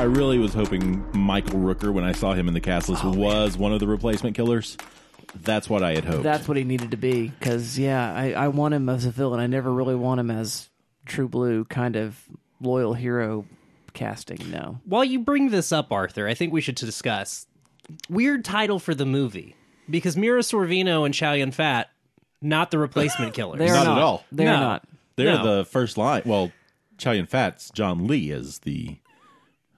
you know, I really was hoping Michael Rooker, when I saw him in the cast list, oh, was one of the replacement killers. That's what I had hoped. That's what he needed to be. Because yeah, I, I want him as a villain. I never really want him as True Blue kind of loyal hero casting. No, While you bring this up, Arthur, I think we should discuss weird title for the movie because Mira Sorvino and Chow Yun Fat not the replacement killers. they're Not not, at all. They're No. not. They're No. the first line. Well, Chow Yun Fat's John Lee is the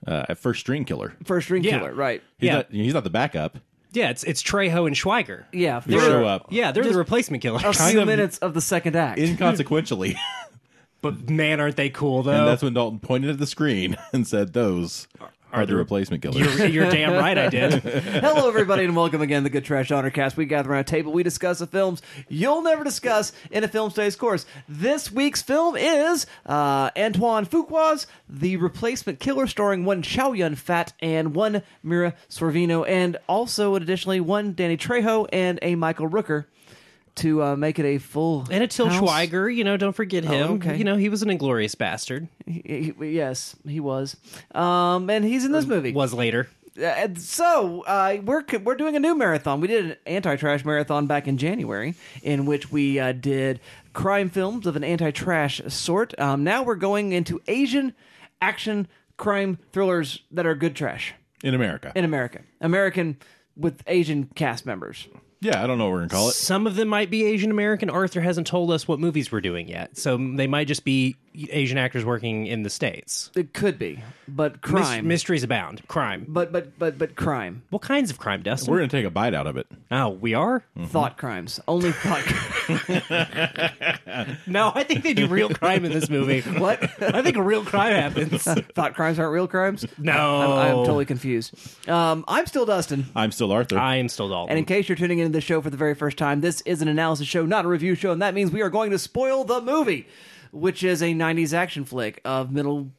uh, first string killer. First ring Yeah. killer, right? He's Yeah. not. He's not the backup. yeah, it's it's Trejo and Schweiger. Yeah, They for show up Yeah, they're the replacement killers. a kind few of- minutes of the second act. inconsequentially, but man, aren't they cool though? and that's when Dalton pointed at the screen and said, "Those are the replacement killers." you're, you're damn right I did. Hello, everybody, and welcome again to the Good Trash Genre Cast. We gather around a table, we discuss the films you'll never discuss in a film studies course. This week's film is uh, Antoine Fuqua's The Replacement Killer, starring one Chow Yun Fat and one Mira Sorvino, and also additionally one Danny Trejo and a Michael Rooker to uh, make it a full And Till house. Schweiger, you know, don't forget him. okay. You know, he was an inglorious bastard. He- he- yes, he was, um, and he's in this movie. Was later. Uh, and so uh, we're we're doing a new marathon. We did an anti-trash marathon back in January, in which we uh, did crime films of an anti-trash sort. Um, now we're going into Asian action crime thrillers that are good trash in America. in America, American with Asian cast members. Yeah, I don't know what we're gonna call it. Some of them might be Asian American. Arthur hasn't told us what movies we're doing yet, so they might just be Asian actors working in the states. It could be, but Mys- crime. mysteries abound. Crime. but but but but crime. What kinds of crime, Dustin? We're gonna take a bite out of it. oh, we are. Thought crimes. Only thought. crimes. No, I think they do real crime in this movie. what? I think a real crime happens. thought crimes aren't real crimes. No, I'm, I'm totally confused. Um, I'm still Dustin. I'm still Arthur. I am still Dalton. And in case you're tuning into the show for the very first time, this is an analysis show, not a review show, and that means we are going to spoil the movie, which is a 90s action flick of middle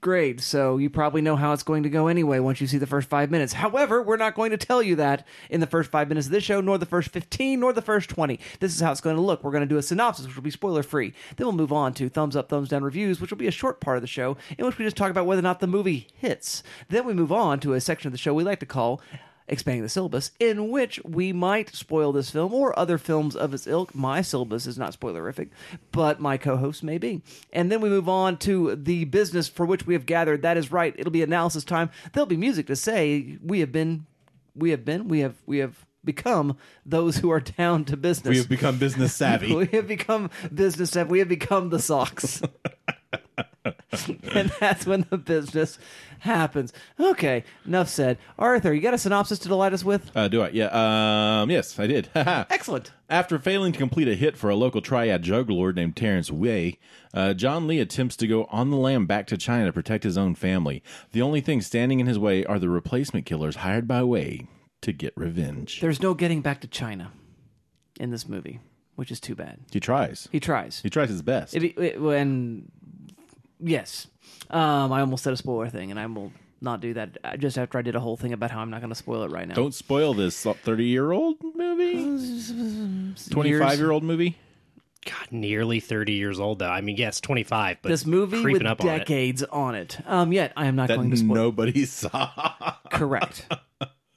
grade. So you probably know how it's going to go anyway once you see the first five minutes. However, we're not going to tell you that in the first five minutes of this show, nor the first 15, nor the first 20. This is how it's going to look. We're going to do a synopsis, which will be spoiler free. Then we'll move on to thumbs up, thumbs down reviews, which will be a short part of the show in which we just talk about whether or not the movie hits. Then we move on to a section of the show we like to call expanding the syllabus, in which we might spoil this film or other films of its ilk. My syllabus is not spoilerific, but my co host may be. And then we move on to the business for which we have gathered. That is right, it'll be analysis time. There'll be music to say we have been, we have been, we have, we have become those who are down to business. we have become business savvy. We have become business savvy. We have become the socks. and that's when the business happens. Okay, enough said. Arthur, you got a synopsis to delight us with? Uh, do I? Yeah. Um. Yes, I did. Excellent. After failing to complete a hit for a local triad juggler named Terrence Wei, uh, John Lee attempts to go on the lam back to China to protect his own family. The only thing standing in his way are the replacement killers hired by Wei to get revenge. There's no getting back to China in this movie, which is too bad. He tries. He tries. He tries his best. It, it, when yes, um, I almost said a spoiler thing, and I will not do that. uh, Just after I did a whole thing about how I'm not going to spoil it right now. Don't spoil this thirty-year-old movie, twenty-five-year-old movie. God, nearly 30 years old, though. I mean, yes, 25, but This movie creeping with up on it. decades on it. Um, yet I am not That going to spoil. nobody saw. Correct.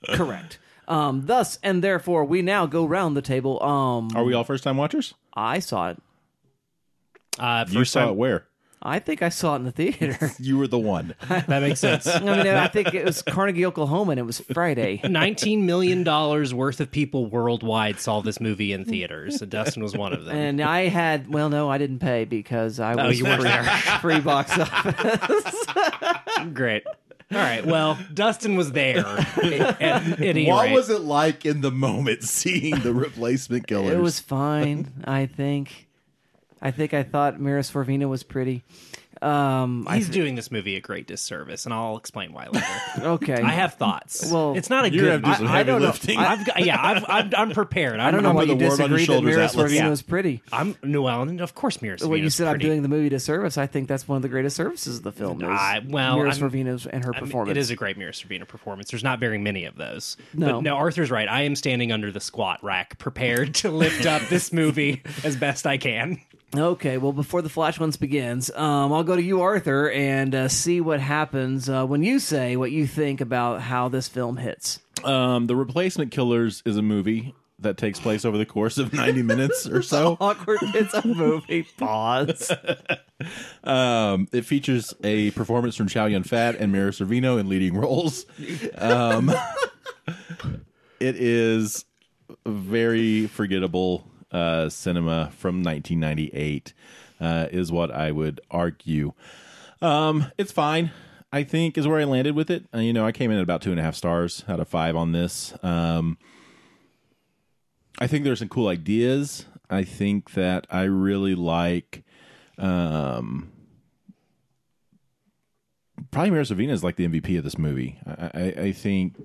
Correct. Um, thus and therefore, we now go round the table. Um, Are we all first-time watchers? I saw it. Uh, You saw time, it where? I think I saw it in the theater. You were the one. that makes sense. I mean, I think it was Carnegie, Oklahoma, and it was Friday. $19 million worth of people worldwide saw this movie in theaters, and Dustin was one of them. And I had, well, no, I didn't pay because I oh, was Oh, you weren't free, there. free box office. Great. All right. Well, Dustin was there. At, at any What rate. was it like in the moment seeing the replacement killers? It was fine, I think. I think I thought Mira Sorvino was pretty. Um, I, He's doing this movie a great disservice, and I'll explain why later. okay. I have thoughts. Well, it's not a You're good. gonna have some I, I heavy don't know. lifting. I've got, yeah, I've, I'm, I'm prepared. I'm, I don't know why you the world on disagree that Mira Sorvino Yeah. was pretty. I'm no, well, and of course, Mira Sorvino. When you Sorvino's said I'm doing the movie disservice, I think that's one of the greatest services of the film. Is I- well, Mira I'm- Sorvino's and her I mean, performance. it is a great Mira Sorvino performance. There's not very many of those. No. But no, Arthur's right. I am standing under the squat rack, prepared to lift up this movie as best I can. Okay, well, before the Flash once begins, um, I'll go to you, Arthur, and uh, see what happens uh, when you say what you think about how this film hits. Um, the Replacement Killers is a movie that takes place over the course of 90 minutes or so. Awkward. It's a movie. Pause. Um, it features a performance from Chow Yun Fat and Mira Sorvino in leading roles. Um, it is very forgettable uh, cinema from 1998, uh, is what I would argue. Um, it's fine. I think is where I landed with it. Uh, you know, I came in at about two and a half stars out of five on this. Um, I think there's some cool ideas. I think that I really like. Um, probably Mira Sorvino is like the MVP of this movie. I, I, I think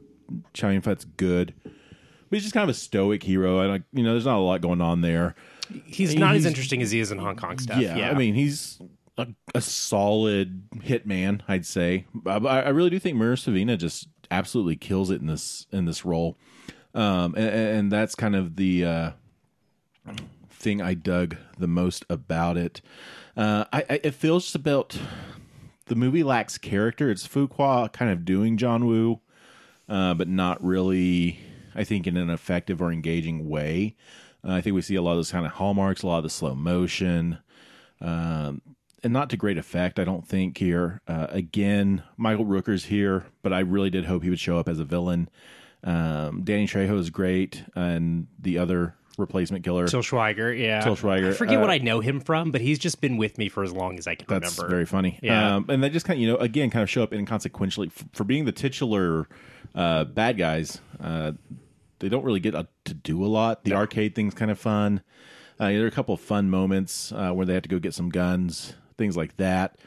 Chow Yun Fat's good, but he's just kind of a stoic hero. And like, you know, there's not a lot going on there. He's not as interesting as he is in Hong Kong stuff. Yeah, Yeah, I mean, he's a, a solid hitman, I'd say. I, I really do think Mira Sorvino just absolutely kills it in this in this role, um, and, and that's kind of the uh, thing I dug the most about it. Uh, I, I it feels just about the movie lacks character. It's Fuqua kind of doing John Woo, uh, but not really, I think, in an effective or engaging way. Uh, I think we see a lot of those kind of hallmarks, a lot of the slow motion, um, and not to great effect, I don't think, here. Uh, again, Michael Rooker's here, but I really did hope he would show up as a villain. Um, Danny Trejo is great, and the other replacement killer. Till Schweiger. Yeah, Till Schweiger, I forget uh, what I know him from, but he's just been with me for as long as I can That's remember. very funny. Yeah. Um, and they just kind of, you know, again, kind of show up inconsequentially for, for being the titular uh, bad guys. Uh, they don't really get a, to do a lot. The arcade thing's kind of fun. Uh, there are a couple of fun moments uh, where they have to go get some guns, things like that.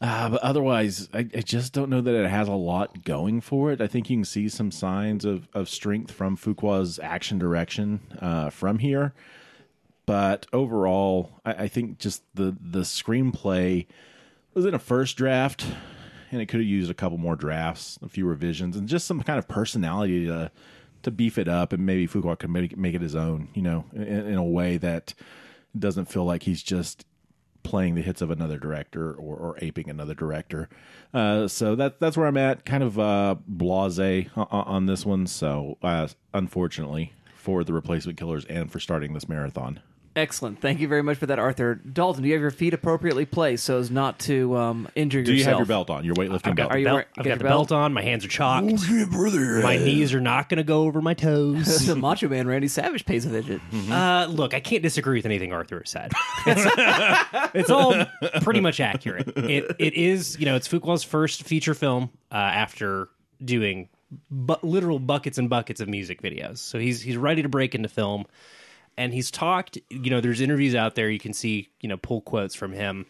Uh, but otherwise, I, I just don't know that it has a lot going for it. I think you can see some signs of, of strength from Fuqua's action direction uh, from here but overall, I, I think just the the screenplay was in a first draft, and it could have used a couple more drafts, a few revisions, and just some kind of personality to to beef it up, and maybe Fuqua can make, make it his own, you know, in, in a way that doesn't feel like he's just playing the hits of another director or, or aping another director. Uh, so that that's where I'm at, kind of uh, blase on, on this one. So uh, unfortunately for the replacement killers and for starting this marathon. Excellent. Thank you very much for that, Arthur. Dalton, do you have your feet appropriately placed so as not to um, injure yourself? Do you have your belt on? Your weightlifting I've got, belt? Are you belt, wearing- I've got got the your belt belt? on. My hands are chalked. brother. My knees are not going to go over my toes. the Macho Man Randy Savage pays a visit. Uh, look, I can't disagree with anything Arthur has said. It's, it's all pretty much accurate. It it is, you know, it's Fuqua's first feature film uh, after doing bu- literal buckets and buckets of music videos. So he's he's ready to break into film, and he's talked. You know, there's interviews out there you can see, you know, pull quotes from him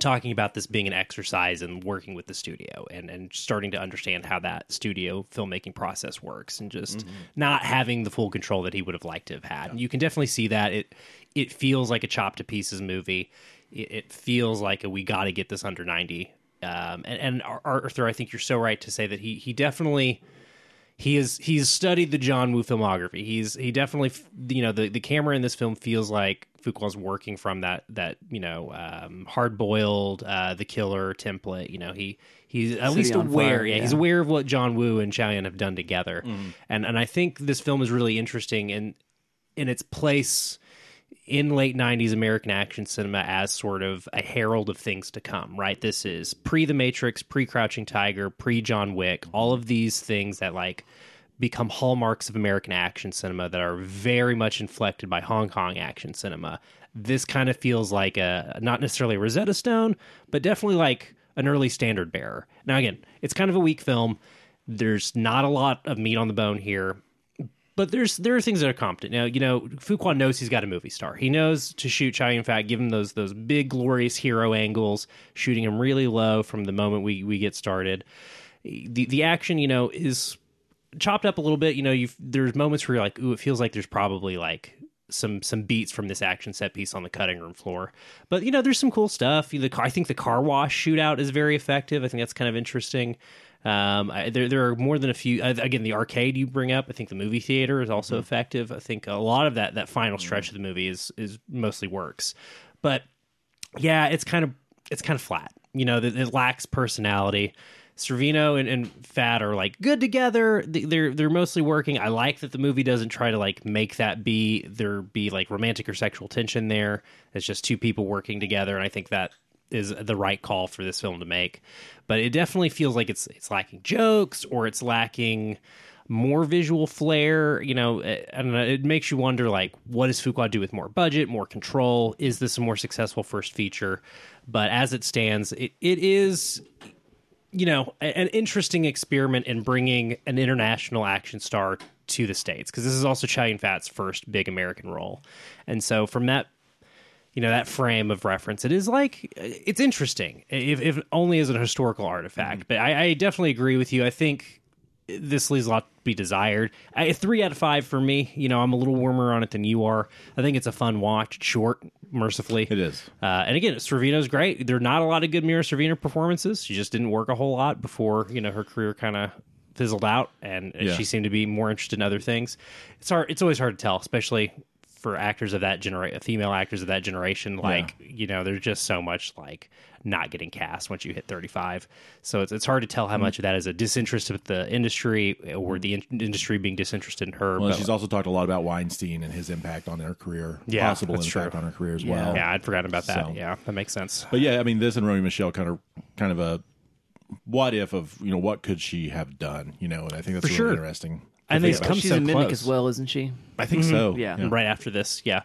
talking about this being an exercise and working with the studio and, and starting to understand how that studio filmmaking process works and just not having the full control that he would have liked to have had. You can definitely see that it it feels like a chopped to pieces movie. It, it feels like a we got to get this under ninety. Um, and, and Arthur, I think you're so right to say that he he definitely he is he's studied the John Woo filmography. He's he definitely you know the the camera in this film feels like Fuqua's working from that that you know um, hard boiled uh, the killer template. You know he he's at City least aware. Fire, yeah, he's aware of what John Woo and Chow Yun have done together, and and I think this film is really interesting in in its place in late 90s American action cinema as sort of a herald of things to come, right? This is pre The Matrix, pre Crouching Tiger, pre John Wick, all of these things that like become hallmarks of American action cinema that are very much inflected by Hong Kong action cinema. This kind of feels like a not necessarily a Rosetta Stone, but definitely like an early standard bearer. Now again, it's kind of a weak film. There's not a lot of meat on the bone here but there's there are things that are competent. Now, you know, Fuqua knows he's got a movie star. He knows to shoot Chow Yun Fat, give him those those big glorious hero angles, shooting him really low from the moment we we get started. The the action, you know, is chopped up a little bit. You know, you there's moments where you're like, ooh, it feels like there's probably like some some beats from this action set piece on the cutting room floor. But you know, there's some cool stuff. The I think the car wash shootout is very effective. I think that's kind of interesting. Um, I, there there are more than a few. Uh, again, the arcade you bring up, I think the movie theater is also effective. I think a lot of that that final stretch of the movie is is mostly works. but yeah, it's kind of it's kind of flat. You know, it, it lacks personality. Sorvino and, and Fat are like good together. They're they're mostly working. I like that the movie doesn't try to like make that be there be like romantic or sexual tension there. It's just two people working together, and I think that is the right call for this film to make. But it definitely feels like it's it's lacking jokes or it's lacking more visual flair. You know, eh, and. It makes you wonder like, what does Fuqua do with more budget, more control? Is this a more successful first feature? But as it stands, it, it is you know an interesting experiment in bringing an international action star to the states because this is also Chow Yun Fat's first big American role, and so from that you know that frame of reference it is like it's interesting if, if only as an historical artifact but I, I definitely agree with you i think this leaves a lot to be desired I, three out of five for me you know i'm a little warmer on it than you are i think it's a fun watch it's short mercifully It is. uh, and again, Sorvino's great. There are not a lot of good Mira Sorvino performances. She just didn't work a whole lot before you know her career kind of fizzled out, and Yeah. she seemed to be more interested in other things. It's hard. It's always hard to tell, especially for actors of that generation, female actors of that generation. Like you know, there's just so much like not getting cast once you hit 35. So it's it's hard to tell how Mm-hmm. much of that is a disinterest with the industry or the in- industry being disinterested in her. Well, but- she's also talked a lot about Weinstein and his impact on her career, Yeah, possible impact true. on her career as Yeah. well. yeah, I'd forgotten about that. So- Yeah, that makes sense. But yeah, I mean, this and Romy Michelle kind of, kind of a what if of you know what could she have done? You know, and I think that's For really sure. interesting. To And think they've about. come She's so a mimic close. as well, isn't she? I think so. Yeah. right after this. Yeah.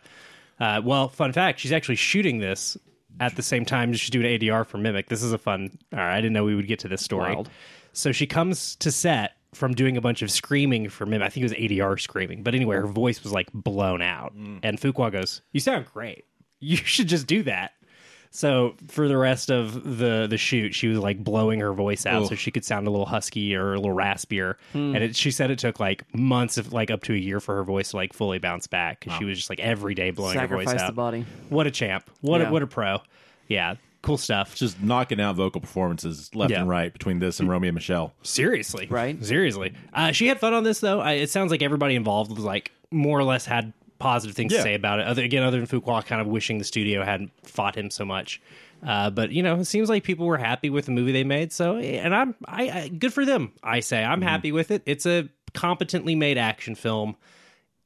Uh, well, fun fact: she's actually shooting this at the same time she's doing ADR for Mimic. This is a fun. All right, I didn't know we would get to this story. Wild. So she comes to set from doing a bunch of screaming for Mimic. I think it was ADR screaming, but anyway, her voice was like blown out. And Fuqua goes, "You sound great. You should just do that." So for the rest of the the shoot, she was like blowing her voice out so she could sound a little husky or a little raspier. And it, she said it took like months of like up to a year for her voice to like fully bounce back because she was just like every day blowing her voice out. the body. What a champ! What Yeah. a, what a pro! Yeah, cool stuff. Just knocking out vocal performances left Yeah. and right between this and Romy and Michele. Seriously, Right. Seriously, uh, she had fun on this though. I, it sounds like everybody involved was like more or less had positive things Yeah. to say about it. Other again, other than Fuqua, kind of wishing the studio hadn't fought him so much. Uh, but you know, it seems like people were happy with the movie they made. So, and I'm, I, I good for them. I say I'm happy with it. It's a competently made action film.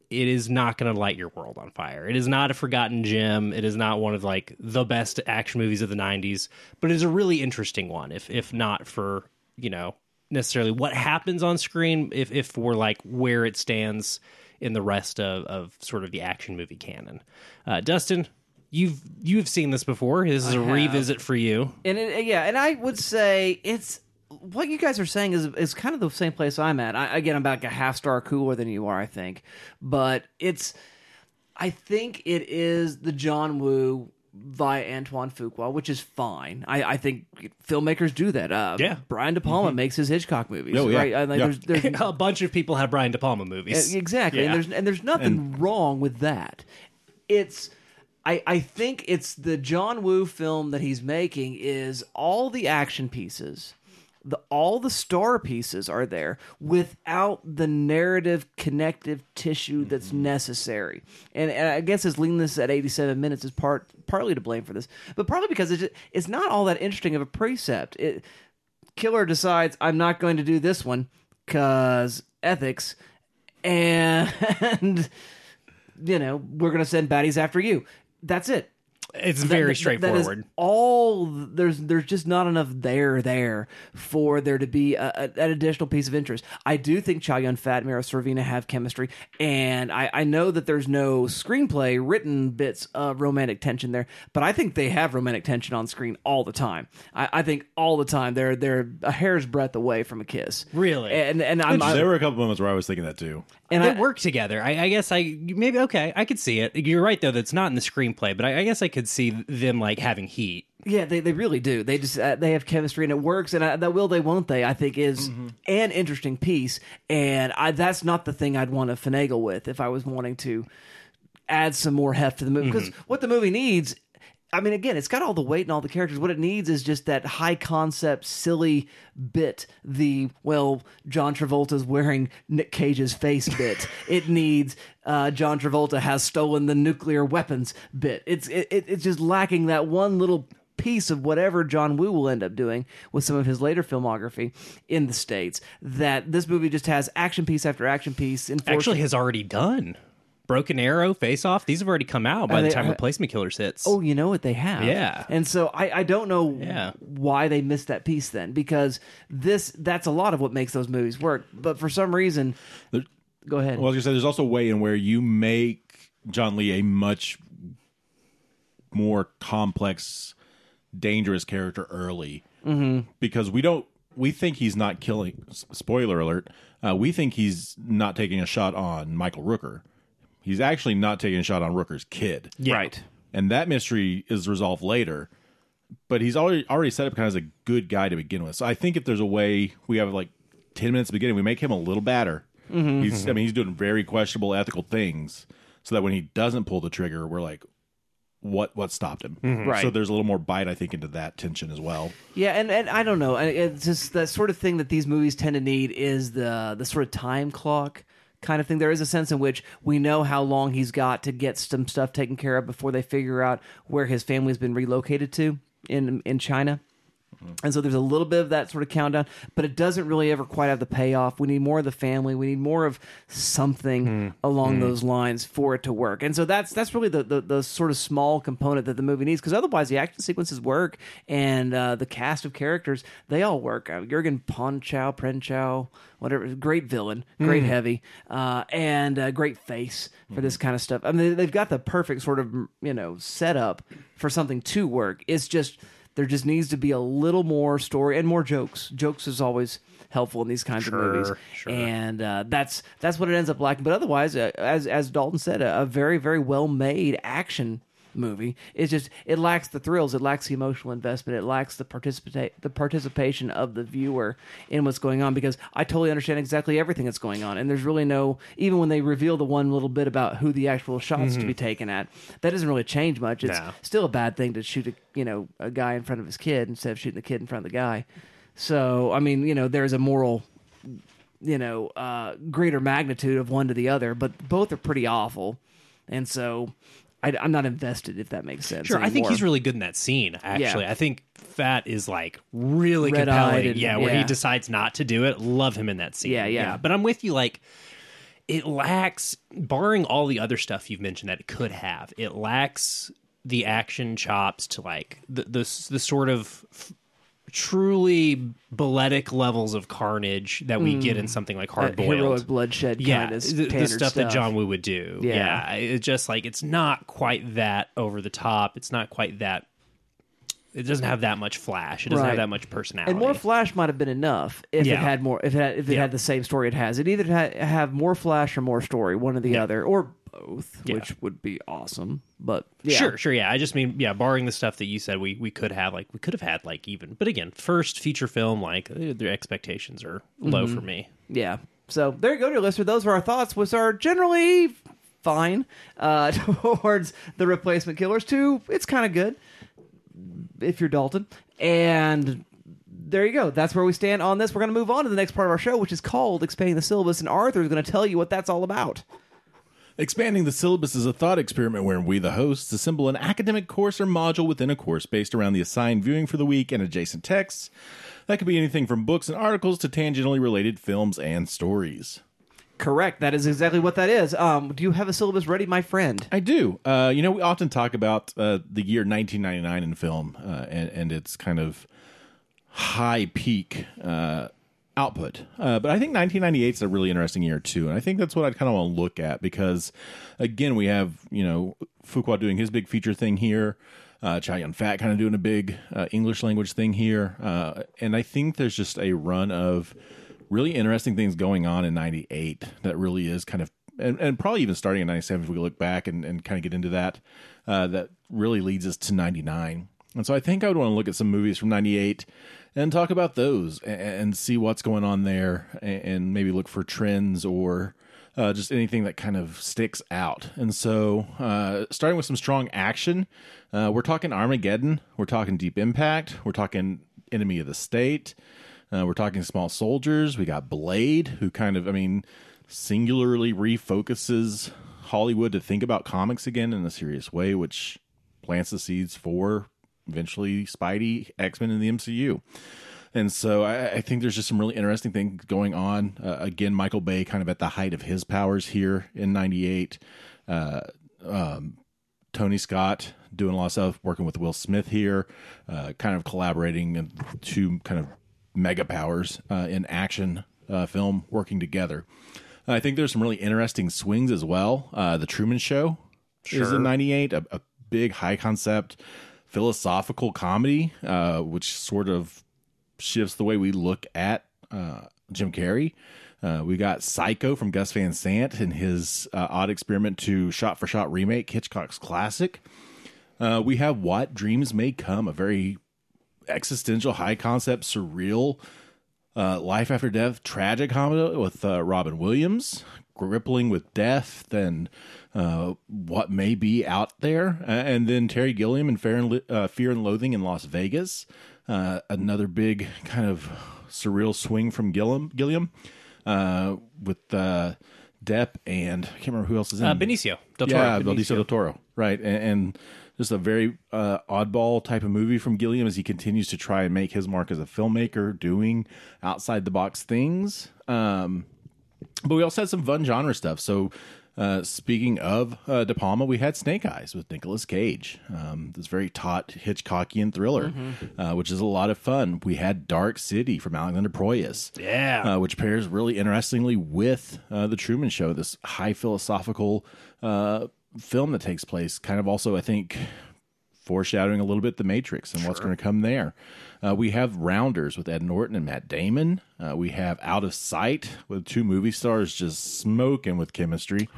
It is not going to light your world on fire. It is not a forgotten gem. It is not one of like the best action movies of the '90s, but it is a really interesting one. If if not for you know necessarily what happens on screen, if if for like where it stands in the rest of, of sort of the action movie canon. Uh, Dustin, you've you've seen this before. This is a have. revisit for you. And it, yeah, and I would say it's what you guys are saying is is kind of the same place I'm at. I, again, I'm about a half star cooler than you are, I think, but it's. I think it is the John Woo via Antoine Fuqua, which is fine. I, I think filmmakers do that. Uh, Yeah. Brian De Palma makes his Hitchcock movies. Oh, yeah. right? I, like, Yeah. There's, there's a bunch of people have Brian De Palma movies. Uh, Exactly. Yeah. And there's and there's nothing wrong with that. It's I I think it's the John Woo film that he's making is all the action pieces. The all the star pieces are there without the narrative connective tissue that's mm-hmm. necessary. And, and I guess his leanness at 87 minutes is part partly to blame for this, but probably because it's it's not all that interesting of a precept. It Killer decides I'm not going to do this one because ethics, and you know we're going to send baddies after you. That's it. It's very that- that is straightforward. all there's there's just not enough there there for there to be a, a- an additional piece of interest. I do think Chow Yun Fat and Mira Sorvino have chemistry, and I, I know that there's no screenplay written bits of romantic tension there, but I think they have romantic tension on screen all the time. I, I think all the time they're they're a hair's breadth away from a kiss. Really? and and I'm, there I'm were a couple moments where I was thinking that too. and they I, work together. I, I guess I maybe okay. I could see it. You're right though. That's not in the screenplay, but I, I guess I could see them like having heat. Yeah, they, they really do. They just uh, they have chemistry and it works. And uh, that will they won't they I think is an interesting piece. And I that's not the thing I'd want to finagle with if I was wanting to add some more heft to the movie because what the movie needs. I mean, again, it's got all the weight and all the characters. What it needs is just that high concept, silly bit. The well, John Travolta's wearing Nick Cage's face bit. it needs uh, John Travolta has stolen the nuclear weapons bit. It's it, it, it's just lacking that one little piece of whatever John Woo will end up doing with some of his later filmography in the states. That this movie just has action piece after action piece. Actually, has already done. Broken Arrow, Face Off. These have already come out by Are the they- time uh, Replacement Killers hits. Oh, you know what they have. Yeah. And so I, I don't know Yeah. why they missed that piece then because this that's a lot of what makes those movies work. But for some reason, There- go ahead. Well, I was gonna say there's also a way in where you make John Lee a much more complex, dangerous character early, mm-hmm. because we don't. We think he's not killing. Spoiler alert. Uh, we think he's not taking a shot on Michael Rooker. He's actually not taking a shot on Rooker's kid, Yeah. Right. and that mystery is resolved later. But he's already already set up kind of as a good guy to begin with. So I think if there's a way we have like ten minutes at the beginning, we make him a little badder. Mm-hmm. He's I mean he's doing very questionable ethical things, so that when he doesn't pull the trigger, we're like, what what stopped him? Mm-hmm. Right. So there's a little more bite I think into that tension as well. Yeah, and, and I don't know. It's just that sort of thing that these movies tend to need is the the sort of time clock kind of thing. There is a sense in which we know how long he's got to get some stuff taken care of before they figure out where his family's been relocated to in in China. And so there's a little bit of that sort of countdown, but it doesn't really ever quite have the payoff. We need more of the family. We need more of something along those lines for it to work. And so that's that's really the the, the sort of small component that the movie needs because otherwise the action sequences work and uh, the cast of characters they all work. Uh, Jurgen Ponchow, Prenchow, whatever, great villain, great heavy, uh, and uh, great face for this kind of stuff. I mean, they- they've got the perfect sort of you know setup for something to work. It's just there just needs to be a little more story and more jokes. Jokes is always helpful in these kinds of movies, Sure, sure. and uh, that's that's what it ends up lacking. But otherwise, uh, as as Dalton said, a, a very very well made action movie. It's just it lacks the thrills, it lacks the emotional investment, it lacks the participate the participation of the viewer in what's going on. Because I totally understand exactly everything that's going on, and there's really no even when they reveal the one little bit about who the actual shots to be taken at, that doesn't really change much. It's No. still a bad thing to shoot a you know a guy in front of his kid instead of shooting the kid in front of the guy. So I mean, you know, there's a moral, you know, uh, greater magnitude of one to the other, but both are pretty awful, and so I, I'm not invested if that makes sense. Sure, I think he's really good in that scene. Actually, Yeah. I think Fat is like really Red-eyed compelling. and- yeah, where yeah. he decides not to do it. Love him in that scene. Yeah, yeah. But I'm with you. Like, it lacks, barring all the other stuff you've mentioned that it could have. It lacks the action chops to like the the, the sort of truly balletic levels of carnage that we get in something like Hard Mm. Heroic Boiled. bloodshed Yeah, kind of the, the standard stuff, that John Woo would do. Yeah. Yeah, it's just like it's not quite that over the top. It's not quite that. It doesn't have that much flash. It doesn't Right. have that much personality. And more flash might have been enough if it had more. If it had, if it Yeah. had the same story it has, it either ha- have more flash or more story, one or the Yeah. other, or both, Yeah. which would be awesome. But yeah. Sure, sure, yeah. I just mean, yeah, barring the stuff that you said, we we could have like we could have had like even, but again, first feature film, like eh, their expectations are low Mm-hmm. for me. Yeah. So there you go, dear listener. Those are our thoughts, which are generally fine uh, towards the replacement killers. Two, it's kind of good if you're Dalton. And there you go. That's where we stand on this. We're going to move on to the next part of our show, which is called Expanding the Syllabus. And Arthur is going to tell you what that's all about. Expanding the syllabus is a thought experiment wherein we, the hosts, assemble an academic course or module within a course based around the assigned viewing for the week and adjacent texts. That could be anything from books and articles to tangentially related films and stories. Correct. That is exactly what that is. Um, do you have a syllabus ready, my friend? I do. Uh, you know, we often talk about uh, the year 1999 in film uh, and, and its kind of high peak uh, output. Uh, but I think 1998 is a really interesting year too, and I think that's what I kind of want to look at because, again, we have you know Fuqua doing his big feature thing here. Uh, Chow Yun Fat kind of doing a big uh, English language thing here, uh, and I think there's just a run of really interesting things going on in 98 that really is kind of and, and probably even starting in 97 if we look back and, and kind of get into that uh, that really leads us to 99 and so i think i would want to look at some movies from 98 and talk about those and, see what's going on there and, and maybe look for trends or uh, just anything that kind of sticks out. And so, uh, starting with some strong action, uh, we're talking Armageddon, we're talking Deep Impact, we're talking Enemy of the State, uh, we're talking Small Soldiers. We got Blade, who kind of, I mean, singularly refocuses Hollywood to think about comics again in a serious way, which plants the seeds for eventually Spidey, X Men, and the MCU. And so I, I, think there's just some really interesting things going on. Uh, again, Michael Bay kind of at the height of his powers here in '98. Uh, um, Tony Scott doing a lot of stuff, working with Will Smith here, uh, kind of collaborating and two kind of mega powers uh, in action uh, film working together. I think there's some really interesting swings as well. Uh, the Truman Show sure. is in '98, a, a, big high concept philosophical comedy, which sort of shifts the way we look at uh, Jim Carrey. Uh, we got Psycho from Gus Van Sant and his uh, odd experiment to shot for shot remake Hitchcock's classic. Uh, we have What Dreams May Come, a very existential, high concept, surreal uh, life after death tragic comedy with uh, Robin Williams, grappling with death and what may be out there. and then Terry Gilliam and Fear and, Fear and Loathing in Las Vegas. Uh, another big kind of surreal swing from Gilliam, Gilliam uh, with uh, Depp and I can't remember who else is in. Uh, Benicio del Toro. Yeah, Benicio. Benicio del Toro. Right, and, and just a very uh, oddball type of movie from Gilliam as he continues to try and make his mark as a filmmaker, doing outside the box things. Um, but we also had some fun genre stuff. So uh, speaking of uh, De Palma, we had Snake Eyes with Nicolas Cage. Um, this very taut Hitchcockian thriller, mm-hmm. uh, which is a lot of fun. We had Dark City from Alexander Proyas, yeah, uh, which pairs really interestingly with uh, the Truman Show. This high philosophical uh, film that takes place, kind of also, I think, foreshadowing a little bit the Matrix and sure. what's going to come there. Uh, we have Rounders with Ed Norton and Matt Damon. Uh, we have Out of Sight with two movie stars just smoking with chemistry.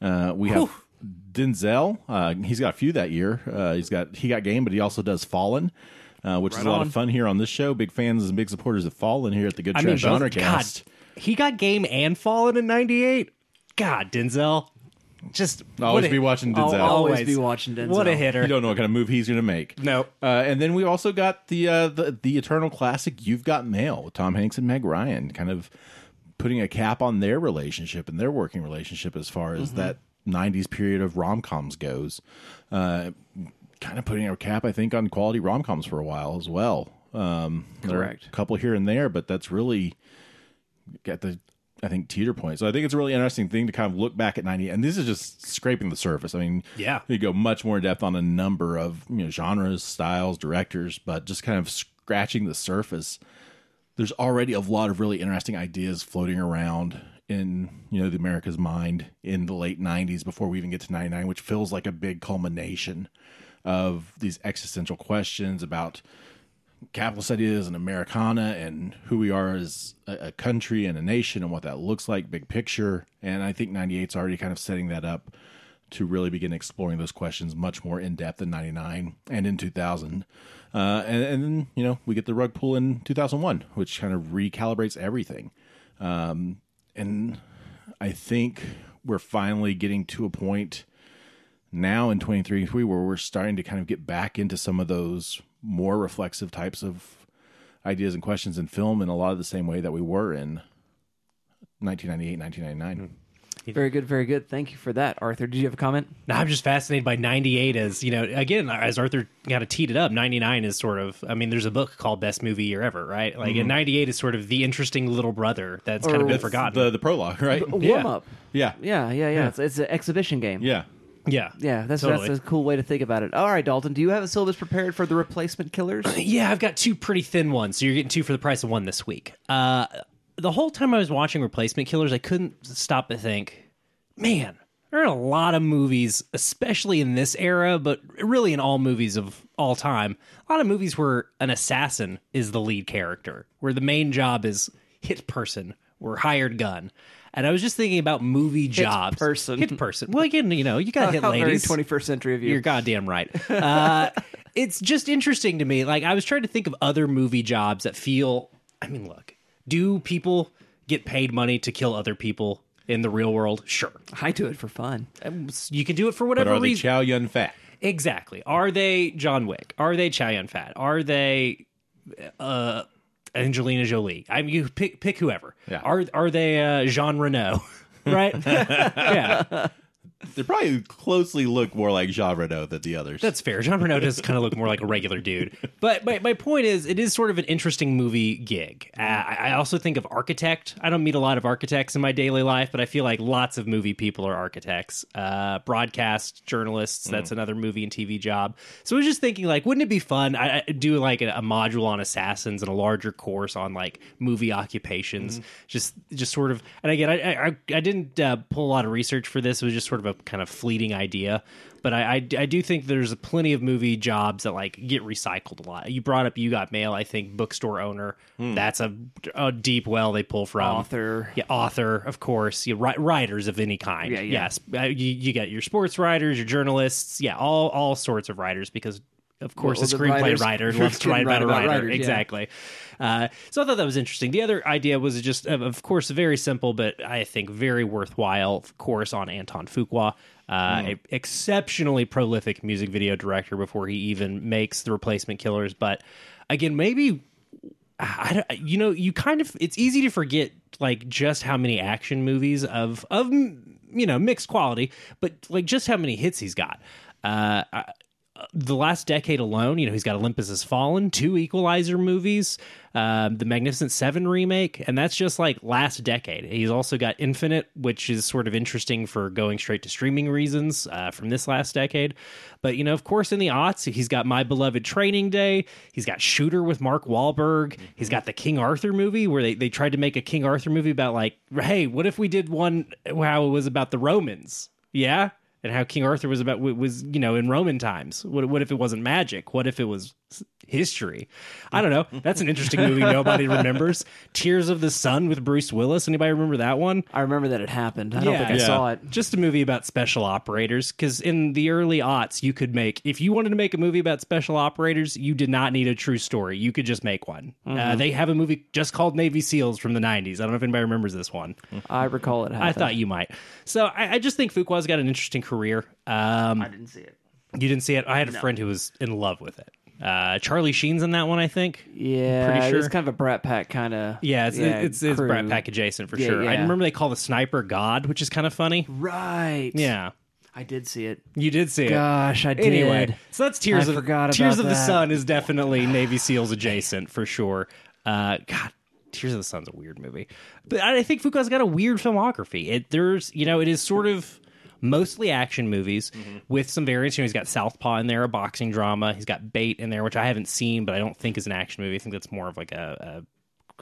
Uh, we have Denzel. Uh, he's got a few that year. Uh, he's got he got game, but he also does Fallen. Uh, which right is a lot on. of fun here on this show. Big fans and big supporters of Fallen here at the Good I Trash mean, Genre Cast. God, he got game and Fallen in '98. God, Denzel just always be watching Denzel. I'll always be watching Denzel. What a hitter! You don't know what kind of move he's going to make. No. Uh, and then we also got the, uh, the the eternal classic "You've Got Mail" with Tom Hanks and Meg Ryan, kind of putting a cap on their relationship and their working relationship as far as mm-hmm. that '90s period of rom coms goes. Uh, kind of putting a cap, I think, on quality rom coms for a while as well. Um, Correct. A couple here and there, but that's really got the I think teeter point. So I think it's a really interesting thing to kind of look back at 90 and this is just scraping the surface. I mean, yeah. You go much more in depth on a number of, you know, genres, styles, directors, but just kind of scratching the surface. There's already a lot of really interesting ideas floating around in, you know, the America's mind in the late 90s before we even get to 99, which feels like a big culmination of these existential questions about capitalist ideas and Americana and who we are as a, a, country and a nation and what that looks like, big picture. And I think 98 is already kind of setting that up to really begin exploring those questions much more in depth in 99 and in 2000. Uh, and, and, then, you know, we get the rug pull in 2001, which kind of recalibrates everything. Um, and I think we're finally getting to a point now in 2023 where we're starting to kind of get back into some of those more reflexive types of ideas and questions in film in a lot of the same way that we were in 1998, 1999. Very good, very good. Thank you for that, Arthur. Did you have a comment? No, I'm just fascinated by 98 as, you know, again, as Arthur kind of teed it up, 99 is sort of, I mean, there's a book called Best Movie Year Ever, right? Like, mm-hmm. and 98 is sort of the interesting little brother that's or kind of been forgotten. The, the prologue, right? Warm yeah. up. Yeah. Yeah, yeah, yeah. yeah. It's, it's an exhibition game. Yeah. Yeah, yeah, that's totally. that's a cool way to think about it. All right, Dalton, do you have a syllabus prepared for the replacement killers? yeah, I've got two pretty thin ones, so you're getting two for the price of one this week. Uh, the whole time I was watching replacement killers, I couldn't stop to think, man, there are a lot of movies, especially in this era, but really in all movies of all time, a lot of movies where an assassin is the lead character, where the main job is hit person or hired gun. And I was just thinking about movie jobs. Hit person. Hit person. Well, again, you know, you got to hit How ladies. Very 21st century of you. You're goddamn right. Uh, it's just interesting to me. Like, I was trying to think of other movie jobs that feel. I mean, look, do people get paid money to kill other people? in the real world? Sure. I do it for fun. You can do it for But whatever are they reason. Chow Yun Fat? Exactly. Are they John Wick? Are they Chow Yun Fat? Are they uh, Angelina Jolie? I mean, you pick pick whoever. Yeah. Are are they uh, Jean Reno? right? yeah, They probably closely look more like Jean Reno than the others. that's fair. Jean Reno does kind of look more like a regular dude. But my, my point is, it is sort of an interesting movie gig. Uh, I also think of architect. I don't meet a lot of architects in my daily life, but I feel like lots of movie people are architects. Uh, broadcast journalists, that's another movie and TV job. So I was just thinking, like, wouldn't it be fun? I, I do like a, a module on assassins and a larger course on like movie occupations. Just, just sort of. And again, I, I, I didn't uh, pull a lot of research for this. It was just sort of a kind of fleeting idea. But I, I, I do think there's a plenty of movie jobs that like get recycled a lot. You brought up You Got Mail. I think bookstore owner. That's a, a deep well they pull from. Author. Yeah, author, of course. You ri- writers of any kind. Yeah, yeah. Yes, uh, you, you get your sports writers, your journalists. Yeah, all all sorts of writers because. Of course, Well, a screenplay writer loves to write about a writer. writers, yeah. exactly. Uh, so I thought that was interesting. The other idea was just, of- course, very simple but I think very worthwhile course on Anton Fuqua, uh, a exceptionally prolific music video director before he even makes the Replacement Killers. But again, maybe I, don't- you know, you kind of it's easy to forget like just how many action movies of of you know mixed quality, but like just how many hits he's got. Uh, the last decade alone, you know, he's got Olympus Has Fallen, two Equalizer movies, um, the Magnificent Seven remake, and that's just like last decade. He's also got Infinite, which is sort of interesting for going straight to streaming reasons uh, from this last decade. But you know, of course, in the aughts, he's got My Beloved Training Day. He's got Shooter with Mark Wahlberg. He's got the King Arthur movie where they, they tried to make a King Arthur movie about like, hey, what if we did one how it was about the Romans? Yeah, and how King Arthur was about was you know in Roman times. What what if it wasn't magic? What if it was history? I don't know. That's an interesting movie nobody remembers. Tears of the Sun with Bruce Willis. Anybody remember that one? I remember that it happened. I don't think I Yeah. saw it. Just a movie about special operators. Because in the early aughts, you could make, if you wanted to make a movie about special operators, you did not need a true story. You could just make one. Mm-hmm. Uh, they have a movie just called Navy SEALs from the 90s. I don't know if anybody remembers this one. I recall it happened. I thought you might. So I, I just think Fuqua's got an interesting career. Um, I didn't see it. you didn't see it? I had a friend who was in love with it. Uh, Charlie Sheen's in that one, I think. Yeah, Pretty sure. it's kind of a Brat Pack kind of. Yeah, it's it's, it's crew. Brat Pack adjacent for Yeah, sure. I remember they call the sniper God, which is kind of funny. Right. Yeah, I did see it. you did see it. Gosh, I did. Anyway, so that's Tears I of Tears of the that. Sun is definitely Navy SEALs adjacent for sure. Uh, God, Tears of the Sun's a weird movie, but I think Fuqua's got a weird filmography. It there's you know it is sort of mostly action movies Mm-hmm. with some variants. You know, he's got Southpaw in there, a boxing drama. He's got Bait in there, which I haven't seen, but I don't think is an action movie. I think that's more of like a,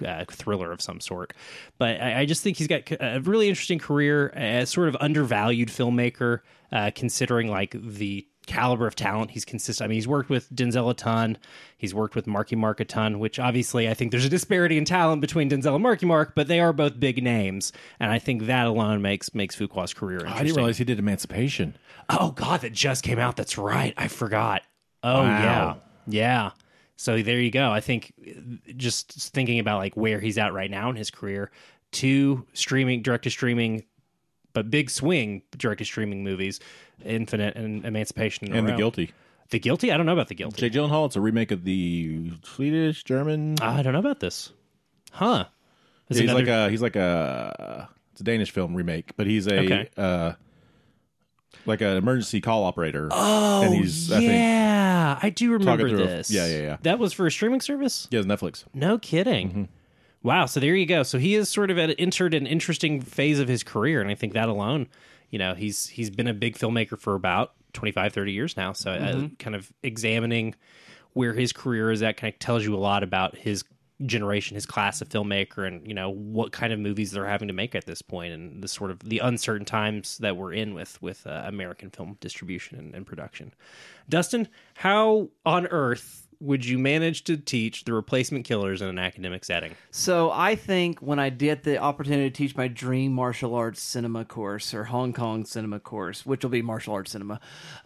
a uh, thriller of some sort. But I, I just think he's got a really interesting career as sort of undervalued filmmaker, uh, considering like the caliber of talent he's consistent. I mean, he's worked with Denzel a ton. He's worked with Marky Mark a ton, which obviously I think there's a disparity in talent between Denzel and Marky Mark, but they are both big names, and I think that alone makes makes Fuqua's career interesting. I didn't realize he did Emancipation. Oh God, that just came out. That's right. I forgot. Oh Wow. yeah, yeah. So there you go. I think just thinking about like where he's at right now in his career, two streaming, direct to streaming, but big swing direct to streaming movies, Infinite and Emancipation And The. Guilty. The Guilty. I don't know about the Guilty. Jake Gyllenhaal. It's a remake of the Swedish German. I don't know about this. Huh? Is he's another- like a he's like a it's a Danish film remake, but he's a Okay. uh, like an emergency call operator. Oh, and he's I think yeah, I do remember through a- this. yeah, yeah, yeah. That was for a streaming service. has Netflix. No kidding. Wow. So there you go. So he has sort of at, entered an interesting phase of his career, and I think that alone, you know, he's he's been a big filmmaker for about 25, 30 years now. So uh, kind of examining where his career is at kind of tells you a lot about his generation, his class of filmmaker, and you know what kind of movies they're having to make at this point, and the sort of the uncertain times that we're in with with uh, American film distribution and, and production. Dustin, how on earth would you manage to teach the replacement killers in an academic setting? So I think when I get the opportunity to teach my dream martial arts cinema course or Hong Kong cinema course, which will be martial arts cinema,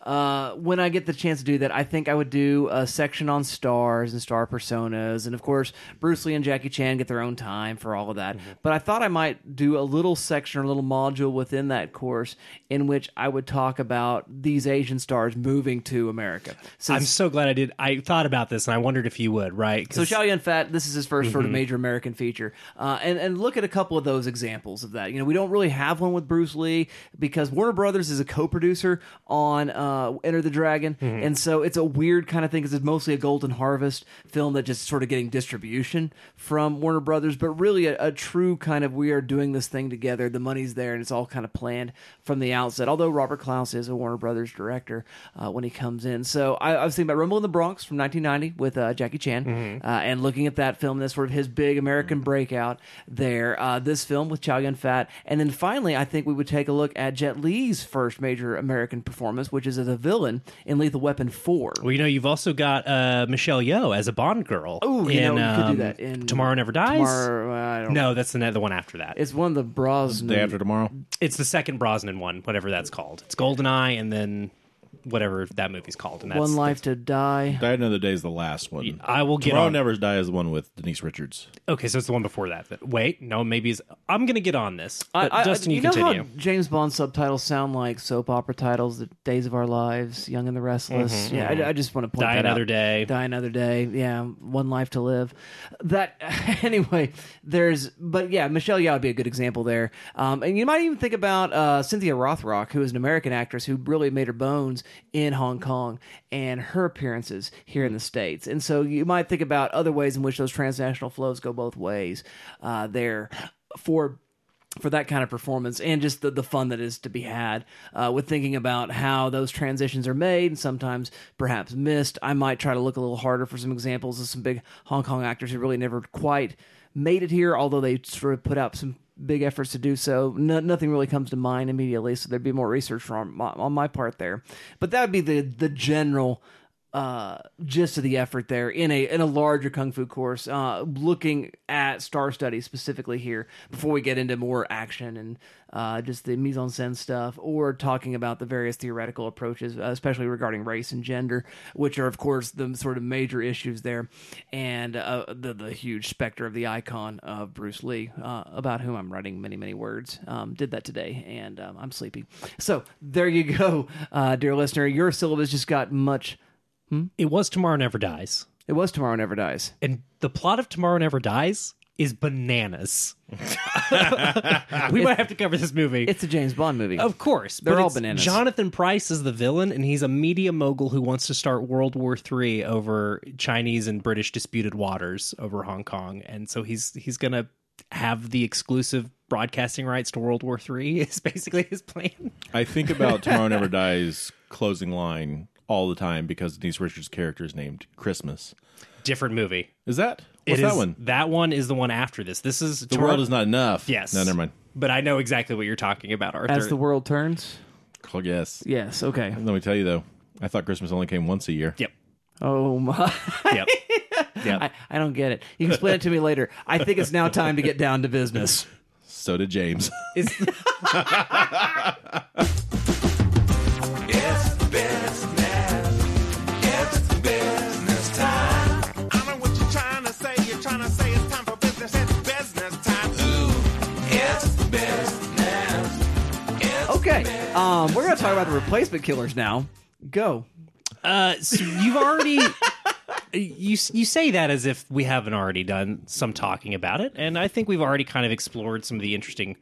uh, when I get the chance to do that, I think I would do a section on stars and star personas, and of course Bruce Lee and Jackie Chan get their own time for all of that. But I thought I might do a little section or a little module within that course in which I would talk about these Asian stars moving to America. Since I'm so glad I did. I thought about this and I wondered if you would, right? so Chow Yun Fat, this is his 1st sort of major American feature, uh, and and look at a couple of those examples of that. You know, we don't really have one with Bruce Lee because Warner Brothers is a co-producer on uh, Enter the Dragon, and so it's a weird kind of thing because it's mostly a Golden Harvest film that just sort of getting distribution from Warner Brothers, but really a, a true kind of we are doing this thing together. The money's there, and it's all kind of planned from the outset. Although Robert Clouse is a Warner Brothers director uh, when he comes in, so I, I was thinking about Rumble in the Bronx from 1990 with uh, Jackie Chan, uh, and looking at that film, that's sort of his big American breakout there. Uh, this film with Chow Yun Fat, and then finally, I think we would take a look at Jet Li's first major American performance, which is as a villain in Lethal Weapon 4. Well, you know, you've also got uh, Michelle Yeoh as a Bond girl. Oh, you know, you could do um, that in Tomorrow Never Dies. Tomorrow, uh, I don't know. No, that's the, the one after that. It's one of the Brosnan. The Day after tomorrow. It's the second Brosnan one, whatever that's called. It's Goldeneye, and then whatever that movie's called. And that's, One Life to Die. Die Another Day is the last one. I will get Tomorrow on. Never Die is the one with Denise Richards. Okay, so it's the one before that. But wait, no, maybe it's. I'm gonna get on this. But I- I- Dustin, you, know continue. how James Bond subtitles sound like soap opera titles, "The Days of Our Lives," "Young and the Restless." yeah, I, I just want to point Die that out. Die Another out. Day. Die another day. Yeah, one life to live. That anyway. There's, but yeah, Michelle Yeoh would be a good example there. Um, and you might even think about uh, Cynthia Rothrock, who is an American actress who really made her bones in Hong Kong, and her appearances here in the states. And so you might think about other ways in which those transnational flows go both ways. Uh, there for for that kind of performance and just the, the fun that is to be had uh, with thinking about how those transitions are made and sometimes perhaps missed. I might try to look a little harder for some examples of some big Hong Kong actors who really never quite made it here, although they sort of put out some big efforts to do so. No, nothing really comes to mind immediately, so there'd be more research my, on my part there. But that would be the the general uh, gist of the effort there in a in a larger kung fu course, uh, looking at star studies specifically here before we get into more action and uh, just the mise en scène stuff, or talking about the various theoretical approaches, uh, especially regarding race and gender, which are of course the sort of major issues there, and uh, the the huge specter of the icon of Bruce Lee, about whom I'm writing many many words. Um, did that today, and um, I'm sleepy. So there you go, dear listener. Your syllabus just got much. Mm-hmm. It was Tomorrow Never Dies, It was Tomorrow Never Dies. and the plot of Tomorrow Never Dies is bananas. we might have to cover this movie. It's a James Bond movie. Of course, They're all bananas. Jonathan Pryce is the villain, and he's a media mogul who wants to start World War III over Chinese and British disputed waters over Hong Kong, and so he's he's gonna have the exclusive broadcasting rights to World War III. Is basically his plan. I think about Tomorrow Never Dies closing line all the time because Denise Richards' character is named Christmas. Different movie. Is that? What's It that is- one? That one is the one after this. This is The world is not enough. Yes. No, never mind. But I know exactly what you're talking about, Arthur. As the world turns. Oh, yes. Yes. Okay. Let me tell you though, I thought Christmas only came once a year. Yep. Oh my! Yep. Yep. I, I don't get it. You can explain it to me later. I think it's now time to get down to business. So did James. It's- Um, we're gonna talk about the replacement killers now. Go. Uh, so you've already you you say that as if we haven't already done some talking about it, and I think we've already kind of explored some of the interesting,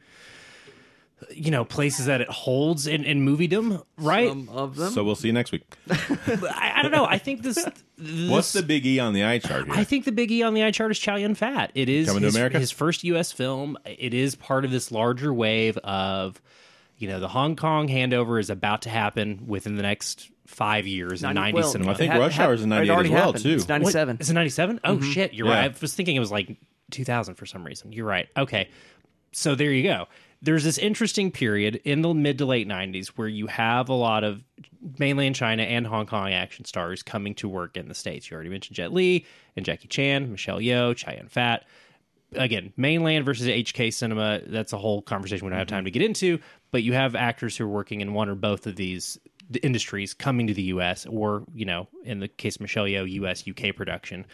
you know, places that it holds in in moviedom, right? Some of them. so we'll see you next week. I, I don't know. I think this. this What's the big E on the eye chart here? I think the big E on the eye chart is Chow Yun Fat. It is Coming to his, America? his first U.S. film. It is part of this larger wave of, you know, the Hong Kong handover is about to happen within the next five years in 90 well, cinema. I think it Rush had- Hour is in it 98 already as well, happened. too. It's 97. Is it 97? Oh, Mm-hmm. shit. You're Yeah. right. I was thinking it was like 2000 for some reason. You're right. Okay. So there you go. there's this interesting period in the mid to late 90s where you have a lot of mainland China and Hong Kong action stars coming to work in the States. You already mentioned Jet Li and Jackie Chan, Michelle Yeoh, Chow Yun Fat. Again, mainland versus HK cinema, that's a whole conversation we don't have time to get into, but you have actors who are working in one or both of these industries coming to the US or, you know, in the case of Michelle Yeoh, US UK production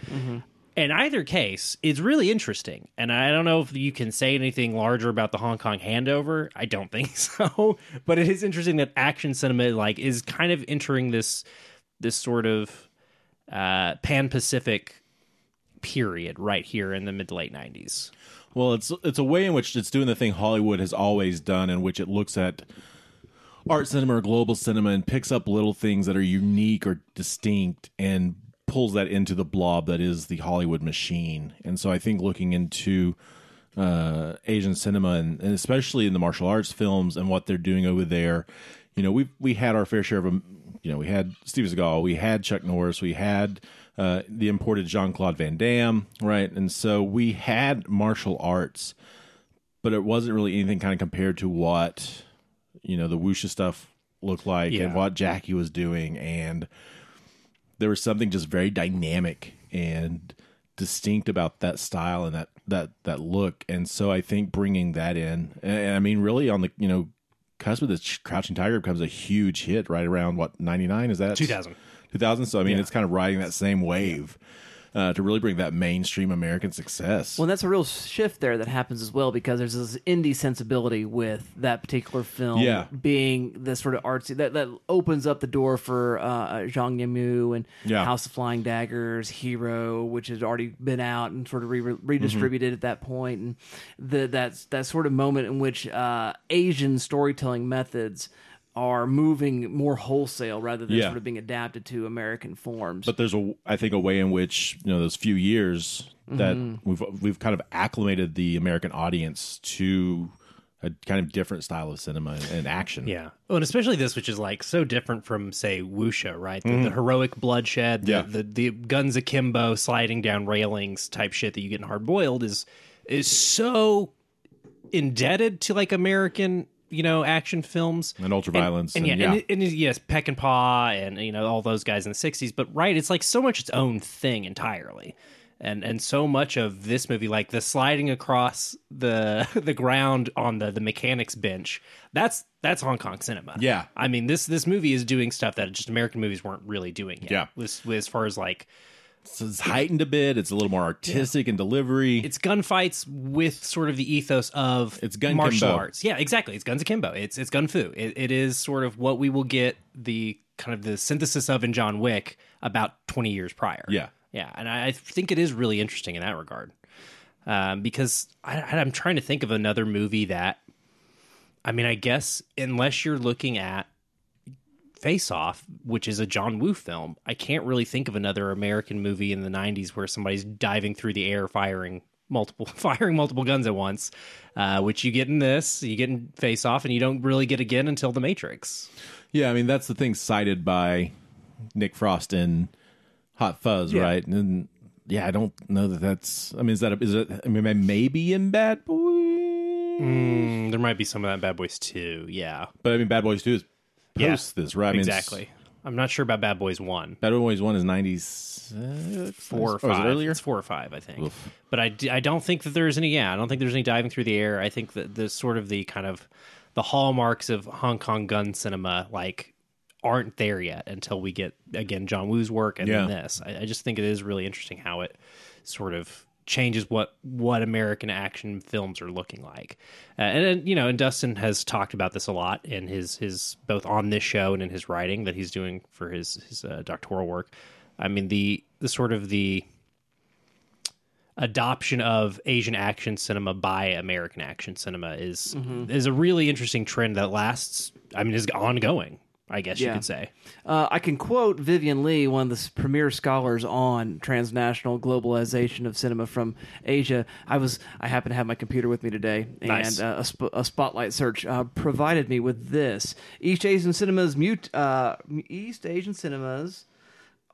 in either case, it's really interesting. And I don't know if you can say anything larger about the Hong Kong handover. I don't think so. But it is interesting that action cinema like is kind of entering this this sort of uh, pan Pacific period right here in the mid to late nineties. Well, it's it's a way in which it's doing the thing Hollywood has always done, in which it looks at art cinema or global cinema and picks up little things that are unique or distinct and pulls that into the blob that is the Hollywood machine. And so I think looking into uh, Asian cinema and, and especially in the martial arts films and what they're doing over there, you know, we we had our fair share of them. You know, we had Steven Seagal, we had Chuck Norris, we had uh, the imported Jean Claude Van Damme, right? And so we had martial arts, but it wasn't really anything kind of compared to what you know the wuxia stuff looked like Yeah. and what Jackie was doing, and there was something just very dynamic and distinct about that style and that that that look. And so I think bringing that in, and I mean, really on the you know cusp of this, Crouching Tiger becomes a huge hit right around what ninety nine is that 2000. 2000 so i mean it's kind of riding that same wave uh, to really bring that mainstream american success Well, that's a real shift there that happens as well because there's this indie sensibility with that particular film Yeah. being the sort of artsy that, that opens up the door for uh, Zhang Yimou and Yeah. House of Flying Daggers, Hero, which has already been out and sort of re- redistributed at that point, and the that's that sort of moment in which uh, Asian storytelling methods are moving more wholesale rather than Yeah. sort of being adapted to American forms. but there's a i think a way in which you know those few years that Mm-hmm. we've we've kind of acclimated the american audience to a kind of different style of cinema and, and action Yeah. Oh, and especially this, which is like so different from, say, wuxia, right? The, the heroic bloodshed, the, Yeah. the the guns akimbo, sliding down railings type shit that you get in hard boiled is is so indebted to like American, you know, action films and ultraviolence and, and, yeah, yeah, And, and yes, Peckinpah, and you know all those guys in the '60s. But right, it's like so much its own thing entirely, and and so much of this movie, like the sliding across the the ground on the the mechanics bench, that's that's Hong Kong cinema. Yeah. I mean this this movie is doing stuff that just American movies weren't really doing yet. Yeah. with, with, as far as like It's heightened a bit it's a little more artistic in delivery it's gunfights with sort of the ethos of It's gun martial kimbo. arts. Yeah, exactly. It's guns akimbo. It's it's gun fu. It, it is sort of what we will get the kind of the synthesis of in John Wick about twenty years prior. Yeah. yeah, and I, I think it is really interesting in that regard um, because I, I'm trying to think of another movie that. I mean, I guess unless you're looking at Face Off, which is a John Woo film, I can't really think of another American movie in the '90s where somebody's diving through the air, firing multiple, firing multiple guns at once. Uh, which you get in this, you get in Face Off, and you don't really get again until The Matrix. yeah i mean that's the thing cited by nick frost in hot fuzz Yeah. right and yeah i don't know that that's i mean is that a, is it i mean maybe in bad boy Mm, there might be some of that in Bad Boys too. Yeah, but i mean bad boys 2 is Yeah, this right I mean, exactly. I'm not sure about Bad Boys 1. Bad Boys One is ninety six, four or Oh, five. it earlier? It's four or five, I think. But I, I don't think that there's any. Yeah, I don't think there's any diving through the air. I think that the sort of the kind of the hallmarks of Hong Kong gun cinema like aren't there yet until we get again John Woo's work and Yeah. then this. I, I just think it is really interesting how it sort of changes what what American action films are looking like. Uh, and then, you know, and Dustin has talked about this a lot in his his both on this show and in his writing that he's doing for his his uh, doctoral work. I mean the the sort of the adoption of Asian action cinema by American action cinema is is a really interesting trend that lasts. I mean, is ongoing. I guess you could say. Uh, I can quote Vivian Lee, one of the premier scholars on transnational globalization of cinema from Asia. I was I happen to have my computer with me today, and Nice. uh, a, sp- a spotlight search uh, provided me with this: East Asian cinemas mute. Uh, East Asian cinemas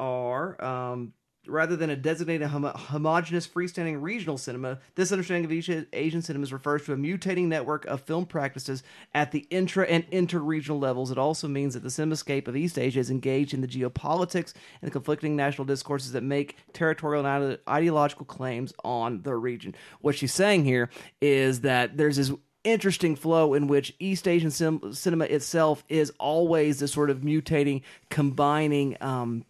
are um, Rather than a designated homo- homogenous freestanding regional cinema, this understanding of each Asian cinemas refers to a mutating network of film practices at the intra and inter-regional levels. It also means that the cinemascape of East Asia is engaged in the geopolitics and the conflicting national discourses that make territorial and ide- ideological claims on the region. What she's saying here is that there's this interesting flow in which East Asian cin- cinema itself is always this sort of mutating, combining um,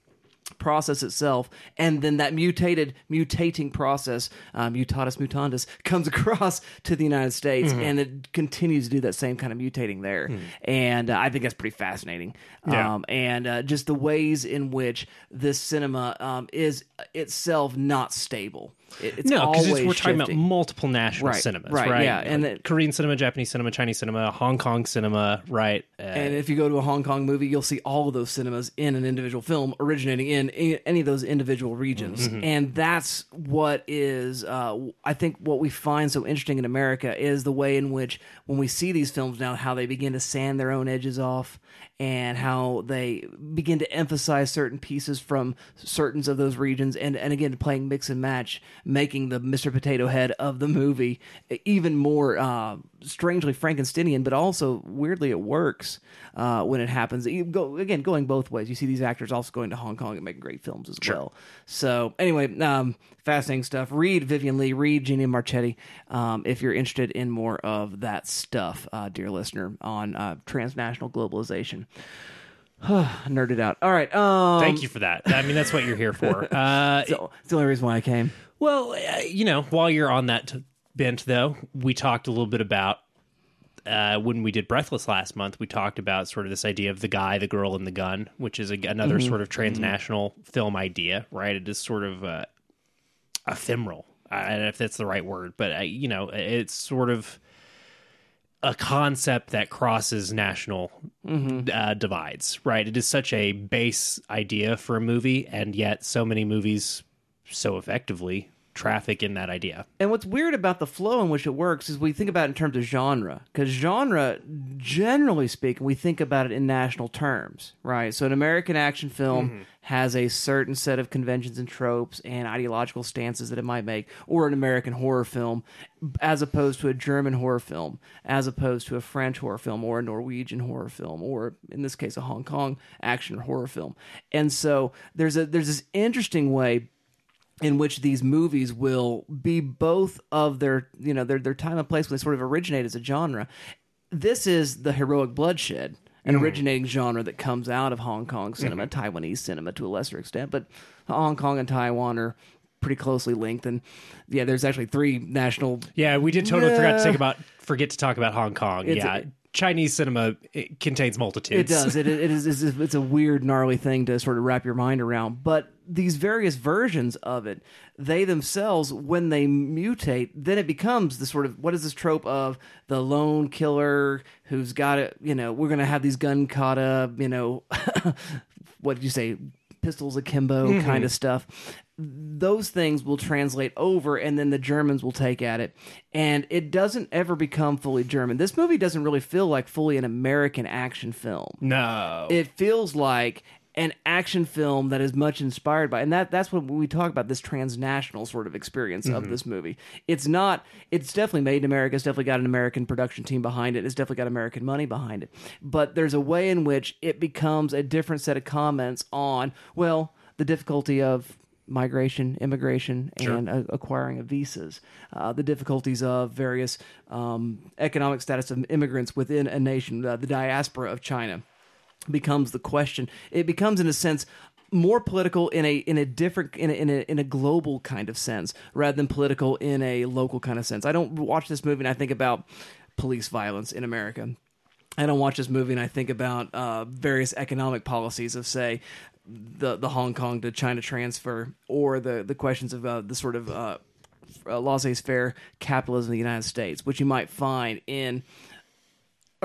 process itself, and then that mutated, mutating process, uh, mutatis mutandis, comes across to the United States, and it continues to do that same kind of mutating there. And uh, I think that's pretty fascinating. Yeah. Um, and uh, just the ways in which this cinema um, is itself not stable. It- it's no, because we're talking about multiple national Right, cinemas, right, right? yeah, and Like it- Korean cinema, Japanese cinema, Chinese cinema, Hong Kong cinema, right? Uh, And if you go to a Hong Kong movie, you'll see all of those cinemas in an individual film originating in any of those individual regions. And that's what is, uh, I think, what we find so interesting in America is the way in which, when we see these films now, how they begin to sand their own edges off and how they begin to emphasize certain pieces from certain of those regions. And, and again, playing mix and match, making the Mr. Potato Head of the movie even more uh, strangely Frankensteinian, but also weirdly it works uh, when it happens. You go again, going both ways. You see these actors also going to Hong Kong and making great films as well. So anyway, um, fascinating stuff. Read Vivian Lee, read Gina Marchetti um, if you're interested in more of that stuff, uh, dear listener, on uh, transnational globalization. Nerded out. All right. Um, Thank you for that. I mean, that's what you're here for. Uh, So, it's the only reason why I came. Well, uh, you know, while you're on that t- bent, though, we talked a little bit about uh, when we did Breathless last month. We talked about sort of this idea of the guy, the girl, and the gun, which is a, another sort of transnational film idea, right? It is sort of uh, ephemeral. I don't know if that's the right word, but uh, you know, it's sort of a concept that crosses national uh, divides, right? It is such a base idea for a movie, and yet so many movies so effectively traffic in that idea. And what's weird about the flow in which it works is we think about it in terms of genre, because genre, generally speaking, we think about it in national terms, right? So an American action film mm-hmm. has a certain set of conventions and tropes and ideological stances that it might make, or an American horror film, as opposed to a German horror film, as opposed to a French horror film, or a Norwegian horror film, or in this case, a Hong Kong action or horror film. And so there's a there's this interesting way in which these movies will be both of their you know their their time and place when they sort of originate as a genre. This is the heroic bloodshed, an mm. originating genre that comes out of Hong Kong mm-hmm. cinema, Taiwanese cinema to a lesser extent, but Hong Kong and Taiwan are pretty closely linked. And yeah, there's actually three national Yeah, we did totally forgot to Yeah. take about forget to talk about Hong Kong. It's yeah, a- Chinese cinema it contains multitudes. It does. It, it is. It's, it's a weird, gnarly thing to sort of wrap your mind around. But these various versions of it, they themselves, when they mutate, then it becomes the sort of what is this trope of the lone killer who's got it. You know, we're gonna have these gun kata. You know, what did you say? Pistols akimbo mm-hmm. kind of stuff those things will translate over and then the Germans will take at it. And it doesn't ever become fully German. This movie doesn't really feel like fully an American action film. no, It feels like an action film that is much inspired by and that that's what we talk about this transnational sort of experience of this movie. It's not it's definitely made in America, it's definitely got an American production team behind it, it's definitely got American money behind it. But there's a way in which it becomes a different set of comments on well, the difficulty of migration, immigration, and uh, acquiring of visas, uh, the difficulties of various um, economic status of immigrants within a nation, uh, the diaspora of China becomes the question. It becomes, in a sense, more political in a in a different in a, in a in a global kind of sense rather than political in a local kind of sense. I don't watch this movie and I think about police violence in America. I don't watch this movie and I think about uh, various economic policies of, say, the the Hong Kong to China transfer, or the the questions of uh, the sort of uh, uh, laissez-faire capitalism in the United States, which you might find in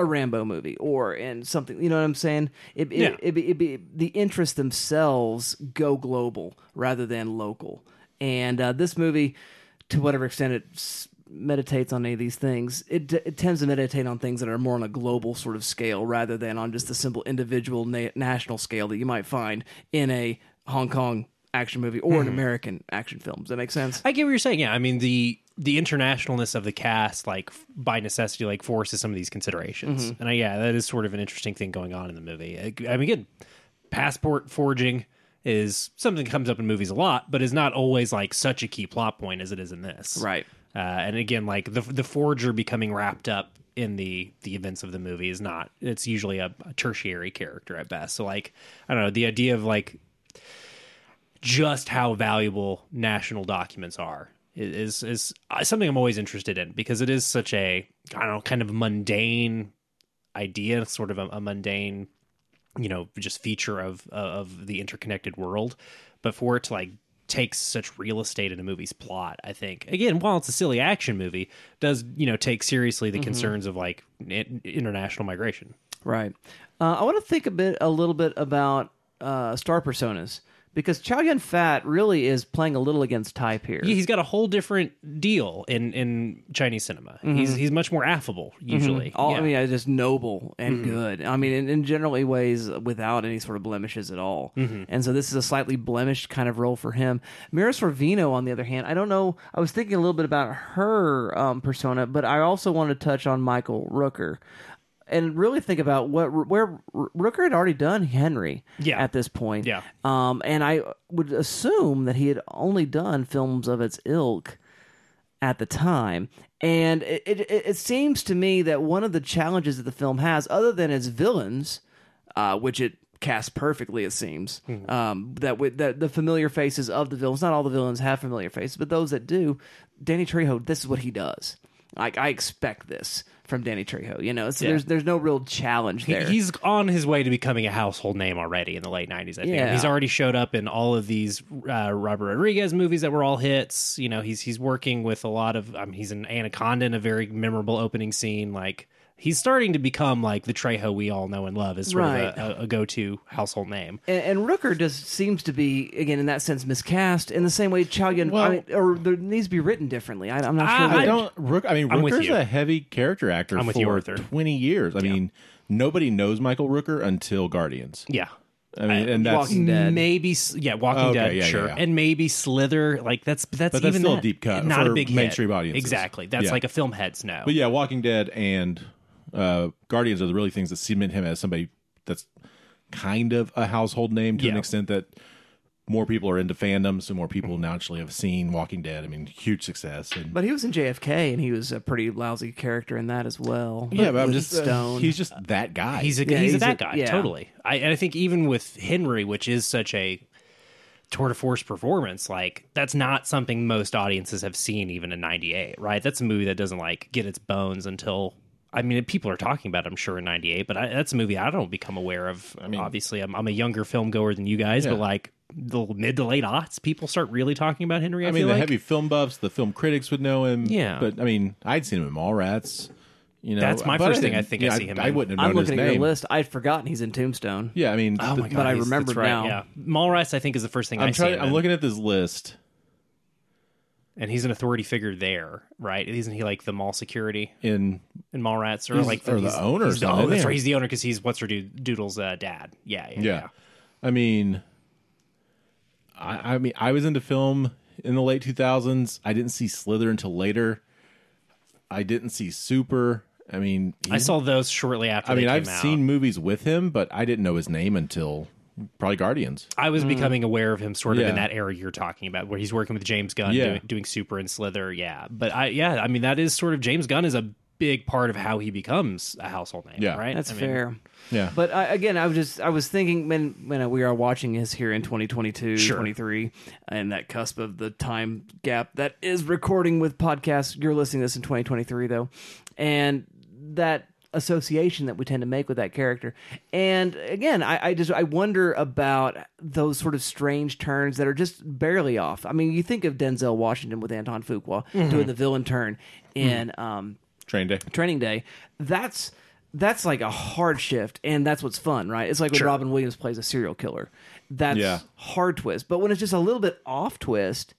a Rambo movie or in something. You know what I'm saying? It, it, Yeah. it, it, it, the interests themselves go global rather than local. And uh, this movie, to whatever extent it meditates on any of these things, it, it tends to meditate on things that are more on a global sort of scale rather than on just the simple individual na- national scale that you might find in a Hong Kong action movie or an American action film. Does that make sense? I get what you're saying. Yeah, I mean the the internationalness of the cast, like by necessity, like forces some of these considerations. And I, yeah, that is sort of an interesting thing going on in the movie. I, I mean, again, passport forging is something that comes up in movies a lot, but is not always like such a key plot point as it is in this. Right. Uh, and again, like the the forger becoming wrapped up in the the events of the movie is not. It's usually a, a tertiary character at best. So like I don't know the idea of like just how valuable national documents are is is uh, something I'm always interested in because it is such a I don't know kind of mundane idea, sort of a, a mundane you know just feature of of the interconnected world, but for it to like take such real estate in a movie's plot, I think again while it's a silly action movie, does you know take seriously the concerns of like international migration. Right. Uh, I want to think a bit, a little bit about uh, star personas because Chow Yun Fat really is playing a little against type here. Yeah, he's got a whole different deal in in Chinese cinema. Mm-hmm. He's he's much more affable mm-hmm. usually. All, Yeah. I mean, just noble and mm-hmm. good. I mean, in, in generally ways without any sort of blemishes at all. And so this is a slightly blemished kind of role for him. Mira Sorvino, on the other hand, I don't know. I was thinking a little bit about her um, persona, but I also wanted to touch on Michael Rooker. And really think about what where Rooker had already done Henry Yeah. at this point. Yeah. Um, and I would assume that he had only done films of its ilk at the time. And it, it, it seems to me that one of the challenges that the film has, other than its villains, uh, which it casts perfectly, it seems, um, that with that the familiar faces of the villains, not all the villains have familiar faces, but those that do, Danny Trejo, this is what he does. Like I expect this from Danny Trejo, you know. So Yeah. there's there's no real challenge He- there. He's on his way to becoming a household name already in the late '90s. I think Yeah. he's already showed up in all of these uh, Robert Rodriguez movies that were all hits. You know, he's he's working with a lot of. Um, he's in Anaconda in a very memorable opening scene. Like he's starting to become like the Trejo we all know and love is sort Right. of a, a, a go-to household name. and, and Rooker just seems to be again in that sense miscast in the same way Chow Yun Well- I mean, or there needs to be written differently. I, I'm not I- sure. I which. don't. Rook, I mean, I'm Rooker's a heavy character actor I'm with for you, Arthur. twenty years. I mean, nobody knows Michael Rooker until Guardians. Yeah. I mean, and uh, that's Walking Dead. Maybe, yeah, Walking Okay, Dead, yeah, sure, yeah, yeah. and maybe Slither. Like that's that's But that's even still a deep cut not for a big hit. mainstream audiences. Exactly, that's Yeah. like a film heads know. But yeah, Walking Dead and uh, Guardians are the really things that cement him as somebody that's kind of a household name to an extent that more people are into fandom, so more people naturally have seen Walking Dead. I mean, huge success. And But he was in JFK, and he was a pretty lousy character in that as well. yeah, but I'm just Stone. he's just that guy. He's a Yeah, he's, he's a that guy yeah. totally. I and I think even with Henry, which is such a tour de force performance, like that's not something most audiences have seen even in '98, right? That's a movie that doesn't like get its bones until. I mean, people are talking about, it, I'm sure, in '98, but I, that's a movie I don't become aware of. I mean- obviously, I'm, I'm a younger film goer than you guys, Yeah. but like the mid to late aughts, people start really talking about Henry. I, I mean, feel the like. heavy film buffs, the film critics would know him. Yeah. but I mean, I'd seen him in Mallrats. You know, That's my but first thing I think I yeah, see him I in. wouldn't have known I'm known his looking at name. your list. I'd forgotten he's in Tombstone. Yeah, I mean, Oh the- my god! but I remember right, now. Yeah, Mallrats, I think, is the first thing I I'm see trying. him I'm in. looking at this list. And he's an authority figure there, right? Isn't he like the mall security in in Mallrats, or like or the owner or He's the, oh, that's right. He's the owner because he's what's her dude, Doodle's uh, dad. Yeah, yeah, yeah. I mean, I, I mean, I was into film in the late 2000s. I didn't see Slither until later. I didn't see Super. I mean, I saw those shortly after. I mean, I've out. seen movies with him, but I didn't know his name until probably Guardians. I was hmm. becoming aware of him sort of Yeah. in that era you're talking about, where he's working with James Gunn, Yeah. doing, doing Super and Slither. Yeah, but I, yeah, I mean, that is sort of James Gunn is a big part of how he becomes a household name. Yeah. right. That's I mean, fair. Yeah, But I, again, I was just I was thinking when when we are watching this here in 2022, Sure. 23, and that cusp of the time gap that is recording with podcasts. You're listening to this in 2023 though, and that association that we tend to make with that character. And again, I, I just I wonder about those sort of strange turns that are just barely off. I mean, you think of Denzel Washington with Antoine Fuqua doing the villain turn in. Um, Train Day. training day that's that's like a hard shift and that's what's fun right it's like when Sure. robin williams plays a serial killer that's Yeah. hard twist but when it's just a little bit off twist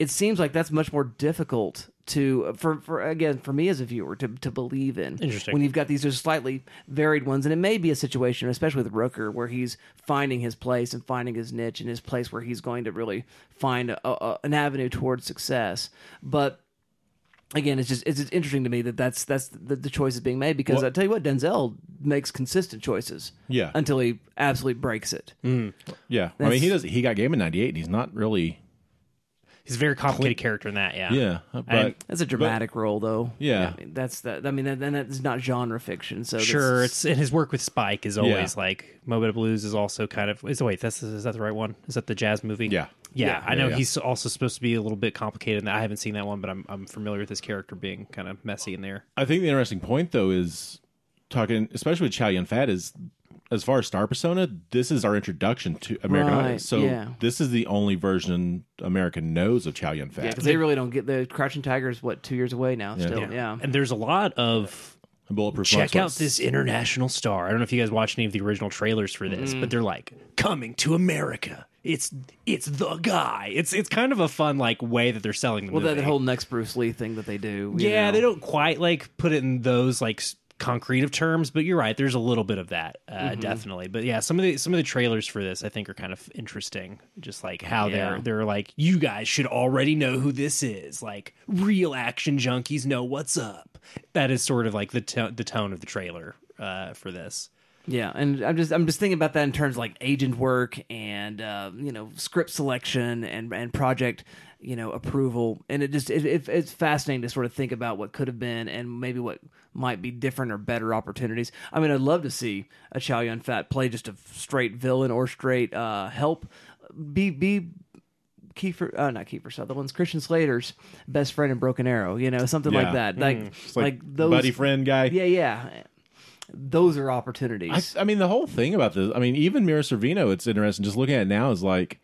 it seems like that's much more difficult to for for again for me as a viewer to to believe in. Interesting. When you've got these just slightly varied ones, and it may be a situation, especially with Rooker, where he's finding his place and finding his niche and his place where he's going to really find a, a, an avenue towards success. But again, it's just it's, it's interesting to me that that's that's the, the choice is being made because Well- I tell you what, Denzel makes consistent choices. Yeah. Until he absolutely breaks it. Mm. Yeah, I mean he does. He got game in '98, and he's not really. He's a very complicated character in that. Yeah. Yeah, but And- That's a dramatic role, though. Yeah. I mean, that's that. I mean, that, then that's not genre fiction. So Sure, that's- it's and his work with Spike is always Yeah. like Mobile Blues is also kind of. Is wait, that's is that the right one? Is that the jazz movie? Yeah. yeah. Yeah, I yeah, know yeah. he's also supposed to be a little bit complicated. In that I haven't seen that one, but I'm I'm familiar with his character being kind of messy in there. I think the interesting point though is talking, especially with Chow Yun Fat, is as far as star persona, this is our introduction to American Right, Idol. So yeah. this is the only version America knows of Chow Yun Fat. yeah, because they really don't get the Crouching Tiger is what two years away now. Still, yeah. And there's a lot of Bulletproof check out this international star. I don't know if you guys watched any of the original trailers for this, but mm. they're like coming to America. It's it's the guy. It's it's kind of a fun like way that they're selling the Well, that, movie. that whole next Bruce Lee thing that they do. yeah, know. they don't quite like put it in those like s- concrete of terms, but you're right. There's a little bit of that, uh, Mm-hmm. definitely. But yeah, some of the some of the trailers for this I think are kind of interesting. Just like how Yeah. they're they're like, you guys should already know who this is. Like real action junkies know what's up. That is sort of like the to- the tone of the trailer uh, for this. Yeah, and I'm just I'm just thinking about that in terms of like agent work and uh, you know script selection and and project you know approval, and it just it, it, it's fascinating to sort of think about what could have been and maybe what might be different or better opportunities. I mean, I'd love to see a Chow Yun Fat play just a straight villain or straight uh, help. Be be Kiefer, uh, not Kiefer Sutherland's Christian Slater's best friend in Broken Arrow, you know, something Yeah. like that, like It's like, like, those buddy friend guy. Yeah, yeah, those are opportunities. I, I mean, the whole thing about this. I mean, even Mira Sorvino. It's interesting. Just looking at it now is like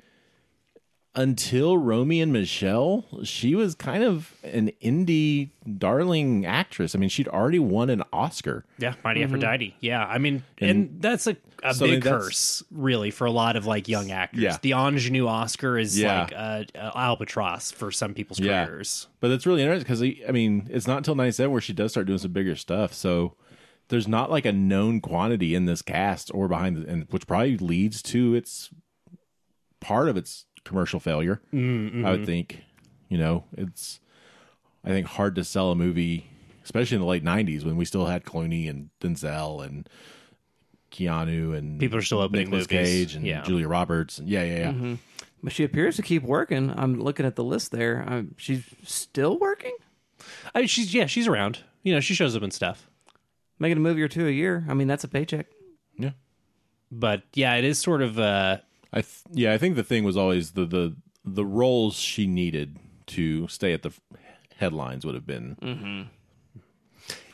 until Romy and Michele, she was kind of an indie darling actress. I mean, she'd already won an Oscar. Yeah, Mighty Mm-hmm. Aphrodite. Yeah, I mean, and, that's a, a so, I big mean, that's- curse, really, for a lot of like young actors. Yeah. The ingenue Oscar is Yeah. like a, a albatross for some people's Yeah. careers. But it's really interesting because I mean, it's not until '97 where she does start doing some bigger stuff. So there's not like a known quantity in this cast or behind, the, and which probably leads to its part of its commercial failure. I would think. You know, it's I think hard to sell a movie, especially in the late '90s when we still had Clooney and Denzel and Keanu and People are still opening Nicolas movies. Cage and Yeah. Julia Roberts and yeah, yeah, yeah. But she appears to keep working. I'm looking at the list there. Um, she's still working, I mean, she's yeah, she's around. You know, she shows up in stuff. making a movie or two a year. I mean, that's a paycheck. yeah. But yeah, it is sort of uh I th- yeah, I think the thing was always the the the roles she needed to stay at the f- headlines would have been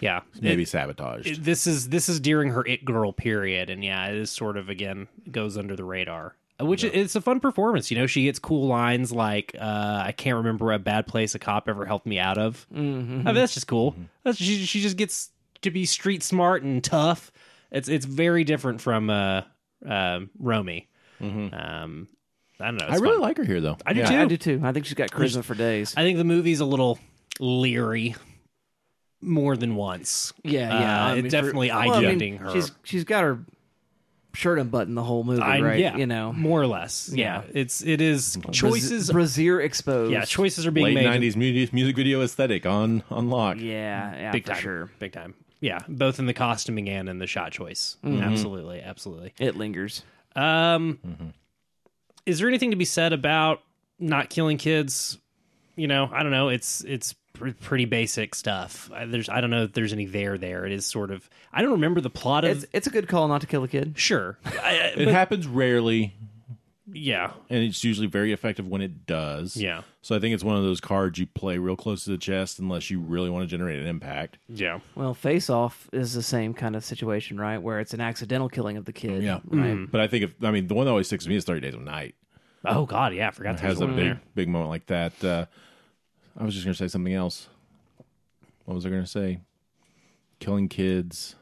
yeah. maybe It- sabotaged. it- this is this is during her it girl period, and yeah, it is sort of again goes under the radar. Uh, Which it's a fun performance, you know. She gets cool lines like, uh, "I can't remember a bad place a cop ever helped me out of." Mm-hmm. I mean, that's just cool. That's, she she just gets to be street smart and tough. It's it's very different from uh, um Romy. Um, I don't know. I really fun. like her here though. I do Yeah. too. I do too. I think she's got charisma for days. I think the movie's a little leery more than once. Yeah, Uh, yeah. I it mean, for- definitely well, I mean, eye-judging her. She's she's got her shirt unbuttoned the whole movie, I, right? yeah, You know, more or less. Yeah, Yeah. it's it is choices. brazier exposed. yeah, choices are being Late made. '90s music, music video aesthetic on on lock. Yeah, yeah, big for time, sure. big time. Yeah, both in the costuming and in the shot choice. Absolutely, absolutely. It lingers. Um, is there anything to be said about not killing kids? You know, I don't know. It's it's pr- pretty basic stuff. I, there's I don't know if there's any there there. It is sort of. I don't remember the plot of. It's it's a good call not to kill a kid. sure, I, It happens rarely, yeah, and it's usually very effective when it does. Yeah. So I think it's one of those cards you play real close to the chest unless you really want to generate an impact. yeah. Well, Face Off is the same kind of situation, right? Where it's an accidental killing of the kid. Yeah. Right. But I think if I mean the one that always sticks with me is Thirty Days of Night. Oh God, yeah, I forgot It there's has a big there. big moment like that. Uh, I was just gonna say something else. What was I gonna say? Killing kids.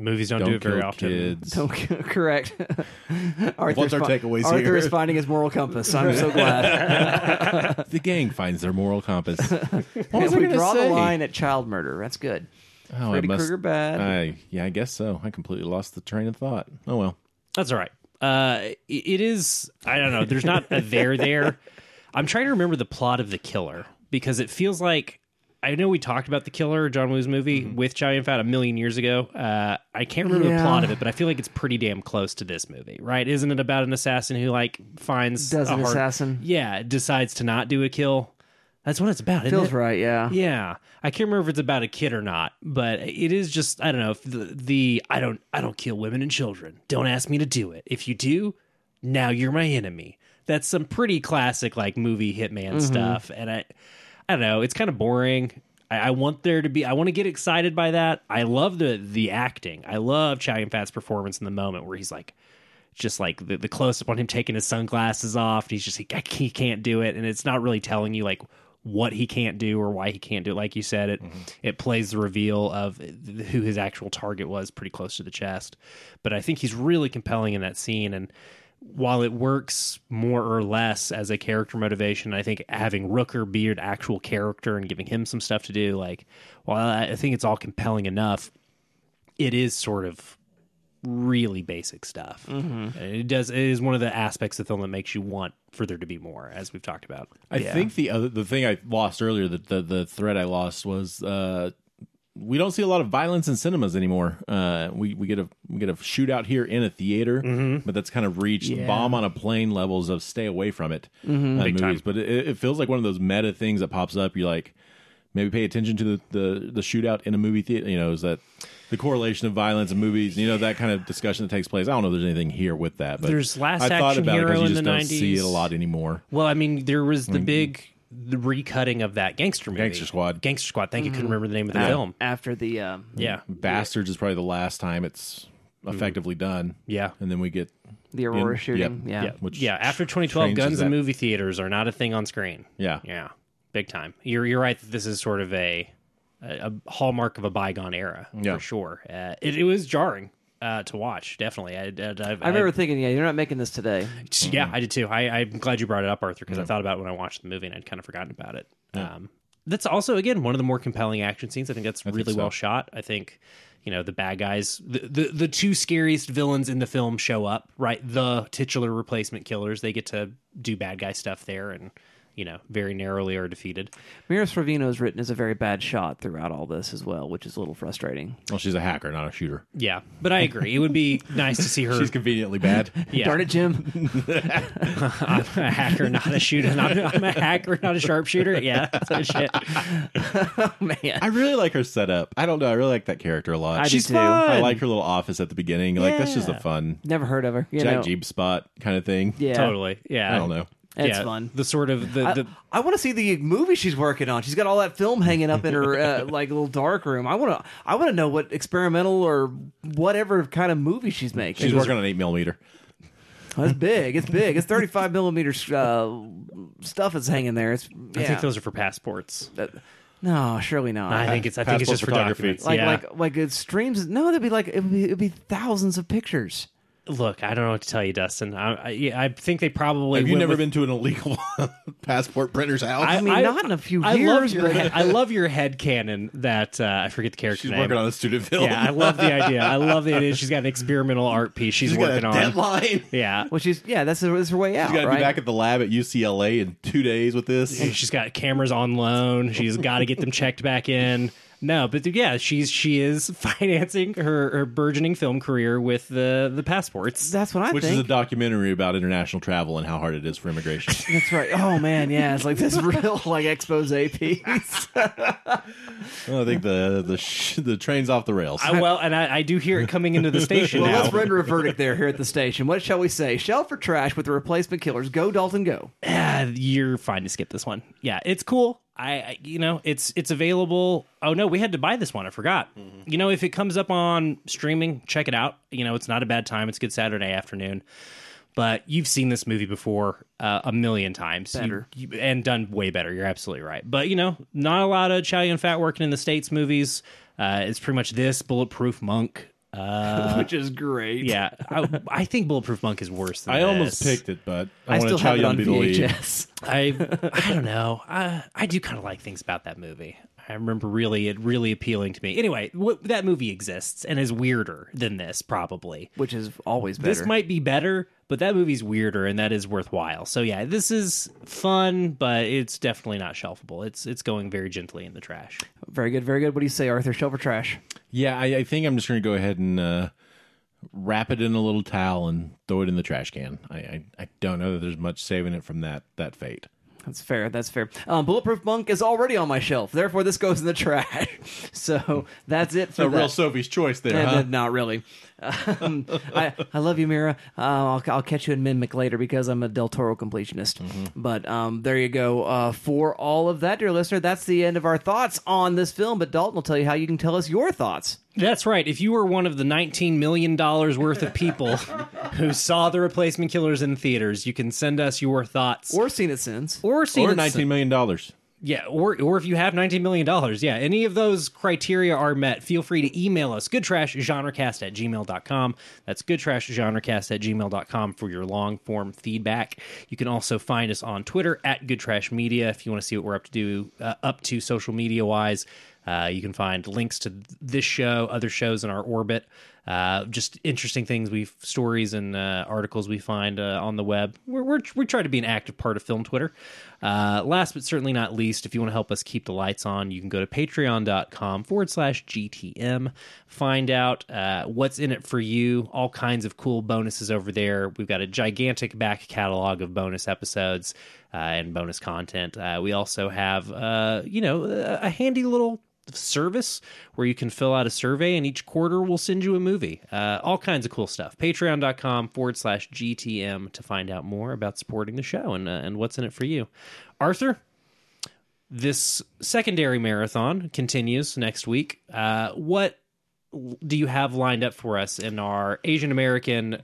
Movies don't, Don't do it very often. kids. Don't correct. Arthur's What's our fi- takeaways Arthur here? is finding his moral compass. I'm so glad. the gang finds their moral compass. What was I we gonna draw say? the line at child murder. That's good. Oh, I Freddy must- Krueger bad. I, yeah, I guess so. I completely lost the train of thought. Oh well. That's all right. Uh, it- it is. I don't know. There's not a there there. I'm trying to remember the plot of the killer because it feels like I know we talked about the killer, John Woo's movie with Chow Yun Fat a million years ago. Uh, I can't remember the plot of it, but I feel like it's pretty damn close to this movie, right? Isn't it about an assassin who like finds Does a an hard- assassin. Yeah, decides to not do a kill. That's what it's about. isn't Feels it? right. Yeah. Yeah, I can't remember if it's about a kid or not, but it is just I don't know if the, the I don't I don't kill women and children. Don't ask me to do it. If you do, now you're my enemy. That's some pretty classic like movie hitman stuff, and I I don't know. It's kind of boring. I, I want there to be. I want to get excited by that. I love the the acting. I love Chow Fat's performance in the moment where he's like just like the, the close up on him taking his sunglasses off. And he's just like, he can't do it. And it's not really telling you like what he can't do or why he can't do it. Like you said, it, mm-hmm. it plays the reveal of who his actual target was pretty close to the chest. But I think he's really compelling in that scene. And while it works more or less as a character motivation, I think having Rooker be an actual character and giving him some stuff to do, like, while I I think it's all compelling enough, it is sort of really basic stuff. Mm-hmm. It does. It is one of the aspects of the film that makes you want for there to be more, as we've talked about. I think the other the thing I lost earlier, the the, the thread I lost was uh, we don't see a lot of violence in cinemas anymore. Uh, we we get a we get a shootout here in a theater, Mm-hmm. but that's kind of reached Yeah. bomb on a plane levels of stay away from it. Uh, Mm-hmm. Big movies, time. but it, it feels like one of those meta things that pops up. You're like, maybe pay attention to the, the the shootout in a movie theater. You know, is that the correlation of violence in movies? You know, that kind of discussion that takes place. I don't know if there's anything here with that, but There's Last I thought Action about it Hero because you in just the don't see it a lot anymore. Well, I mean, there was the big the recutting of that gangster movie, Gangster Squad. Gangster Squad. Thank you. Couldn't remember the name of the Yeah. film. After the um, Yeah, Bastards is probably the last time it's effectively done. yeah. And then we get the Aurora In- shooting. yep. Yeah. Yeah, Which yeah. After 2012, changes guns that. in movie theaters are not a thing on screen. yeah. Yeah, big time. You're you're right that this is sort of a a, a hallmark of a bygone era Yeah. for sure. Uh, it, it was jarring uh, to watch. Definitely, I, I, I remember thinking, yeah, you're not making this today. Yeah, I did too. I, I'm glad you brought it up, Arthur, because I thought about it when I watched the movie and I'd kind of forgotten about it. Um, that's also again one of the more compelling action scenes. I think that's really so. well shot. I think you know the bad guys, the, the the two scariest villains in the film show up. Right, the titular replacement killers. They get to do bad guy stuff there, and you know very narrowly are defeated. Mira Sorvino is written as a very bad shot throughout all this as well, which is a little frustrating. Well, she's a hacker, not a shooter. Yeah, but I agree. It would be nice to see her. She's conveniently bad. yeah. Darn it, Jim. I'm a hacker, not a shooter. I'm, I'm a hacker, not a sharpshooter. Yeah, that's what shit. Oh, man. I really like her setup. I don't know. I really like that character a lot. I do She's too. fun. I like her little office at the beginning. Like that's just a fun Never heard of her. You Jack know, Jeep spot kind of thing. Yeah. Totally. Yeah. I don't know. It's yeah, fun. The sort of the, I, the I want to see the movie she's working on. She's got all that film hanging up in her uh, like little dark room. I want to. I want to know what experimental or whatever kind of movie she's making. She's working on an eight millimeter. That's big. It's big. It's 35 millimeter uh, stuff that's hanging there. It's. I think those are for passports. That- no, surely not. I think it's I think it's just for photography. documents. like yeah. like like it streams. No, that'd be like it would be, it'd be thousands of pictures. Look, I don't know what to tell you, Dustin. I I, yeah, I think they probably Have you never with- been to an illegal passport printer's house? I mean, not in a few I love years, your head, I love your head canon that uh, I forget the character She's name. working on a student film. yeah, I love the idea. I love the idea. She's got an experimental art piece she's, She's got a working on. deadline. Yeah. Well, she's yeah. That's her, that's her way out, She's got to right? be back at the lab at UCLA in two days with this. She's got cameras on loan. She's got to get them checked back in. No, but yeah, she's she is financing her, her burgeoning film career with the the passports. that's what I think. Which think. is a documentary about international travel and how hard it is for immigration. That's right. Oh man, yeah, it's like this real like expose piece. Well, I think the the sh- the train's off the rails. I, well, and I, I do hear it coming into the station well, now. let's render a verdict there here at the station. What shall we say? Shell for trash with the replacement killers. Go Dalton, go. Ah, you're fine to skip this one. Yeah, it's cool. I, I you know, it's it's available. Oh no, we had to buy this one. I forgot. Mm-hmm. You know, if it comes up on streaming, check it out. You know, it's not a bad time. It's good Saturday afternoon. But you've seen this movie before uh, a million times, You- Better. you- and done way better. You're absolutely right. But you know, not a lot of Chow Yun Fat working in the states movies. Uh, it's pretty much this Bulletproof Monk. Uh, which is great. Yeah, I, I think Bulletproof Monk is worse than I almost picked it, but I, I want still to tell have it you on the lead. VHS. I I don't know. I I do kind of like things about that movie. I remember really it really appealing to me. Anyway, what, that movie exists and is weirder than this probably. Which is always better. This might be better, but that movie's weirder and that is worthwhile. So yeah, this is fun, but it's definitely not shelfable. It's it's going very gently in the trash. very good, very good. What do you say, Arthur? Shelf or trash? Yeah, I, I think I'm just going to go ahead and uh, wrap it in a little towel and throw it in the trash can. I, I, I don't know that there's much saving it from that that fate. That's fair. That's fair. Um, Bulletproof Monk is already on my shelf. Therefore, this goes in the trash. so that's it for A that. real Sophie's choice there, And, huh? uh, not really. Um, I, I love you, Mira. Uh, I'll, I'll catch you in Mimic later because I'm a Del Toro completionist. But um, there you go. Uh, for all of that, dear listener, that's the end of our thoughts on this film. But Dalton will tell you how you can tell us your thoughts. That's right. If you were one of the $19 million worth of people who saw the replacement killers in theaters, you can send us your thoughts. Or seen it since. or seen or it- nineteen million dollars. Yeah, or or if you have $19 million. Yeah, any of those criteria are met, feel free to email us, goodtrashgenrecast at gmail.com. That's goodtrashgenrecast at gmail.com for your long form feedback. You can also find us on Twitter at goodtrashmedia if you want to see what we're up to do, uh, up to social media wise. Uh, you can find links to this show, other shows in our orbit, uh, just interesting things we stories and uh, articles we find uh, on the web. We're, we're we try to be an active part of Film Twitter. Uh, last but certainly not least, if you want to help us keep the lights on, you can go to patreon.com forward slash GTM. Find out uh, what's in it for you, all kinds of cool bonuses over there. We've got a gigantic back catalog of bonus episodes uh, and bonus content. Uh, we also have, uh, you know, a, a handy little service where you can fill out a survey and each quarter we'll send you a movie. Uh, all kinds of cool stuff. Patreon.com forward slash GTM to find out more about supporting the show and, uh, and what's in it for you. Arthur, this secondary marathon continues next week. Uh, what do you have lined up for us in our Asian American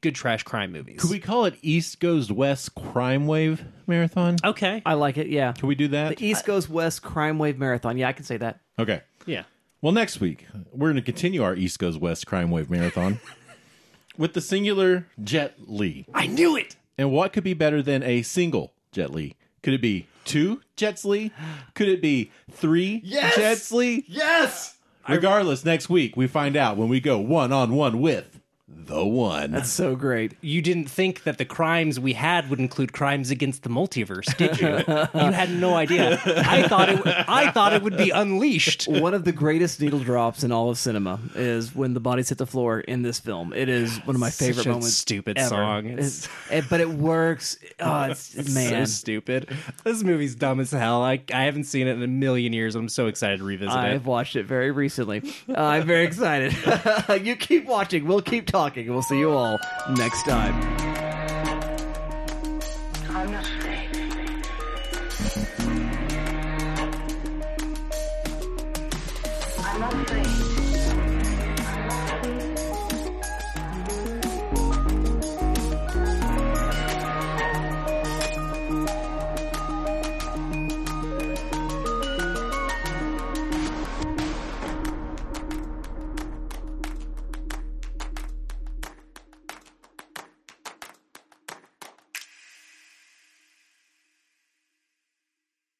good trash crime movies? Could we call it East Goes West Crime Wave Marathon? Okay. I like it. Yeah. Can we do that? The East Goes West Crime Wave Marathon. Yeah, I can say that. Okay. yeah. Well, next week we're going to continue our East Goes West Crime Wave Marathon with the singular Jet Li. I knew it. And what could be better than a single Jet Li? Could it be two Jets Li? Could it be three Yes! Jets Li? Yes. Regardless, next week we find out when we go one on one with the one. That's so great. You didn't think that the crimes we had would include crimes against the multiverse, did you? you had no idea. I thought it. I thought it would be unleashed. One of the greatest needle drops in all of cinema is when the bodies hit the floor in this film. It is one of my favorite Such a moments. stupid ever. song. It's- it- but it works. Oh, it's, man. so stupid. This movie's dumb as hell. I I haven't seen it in a million years. I'm so excited to revisit it. I've watched it very recently. Uh, I'm very excited. you keep watching. We'll keep talking. And We'll see you all next time.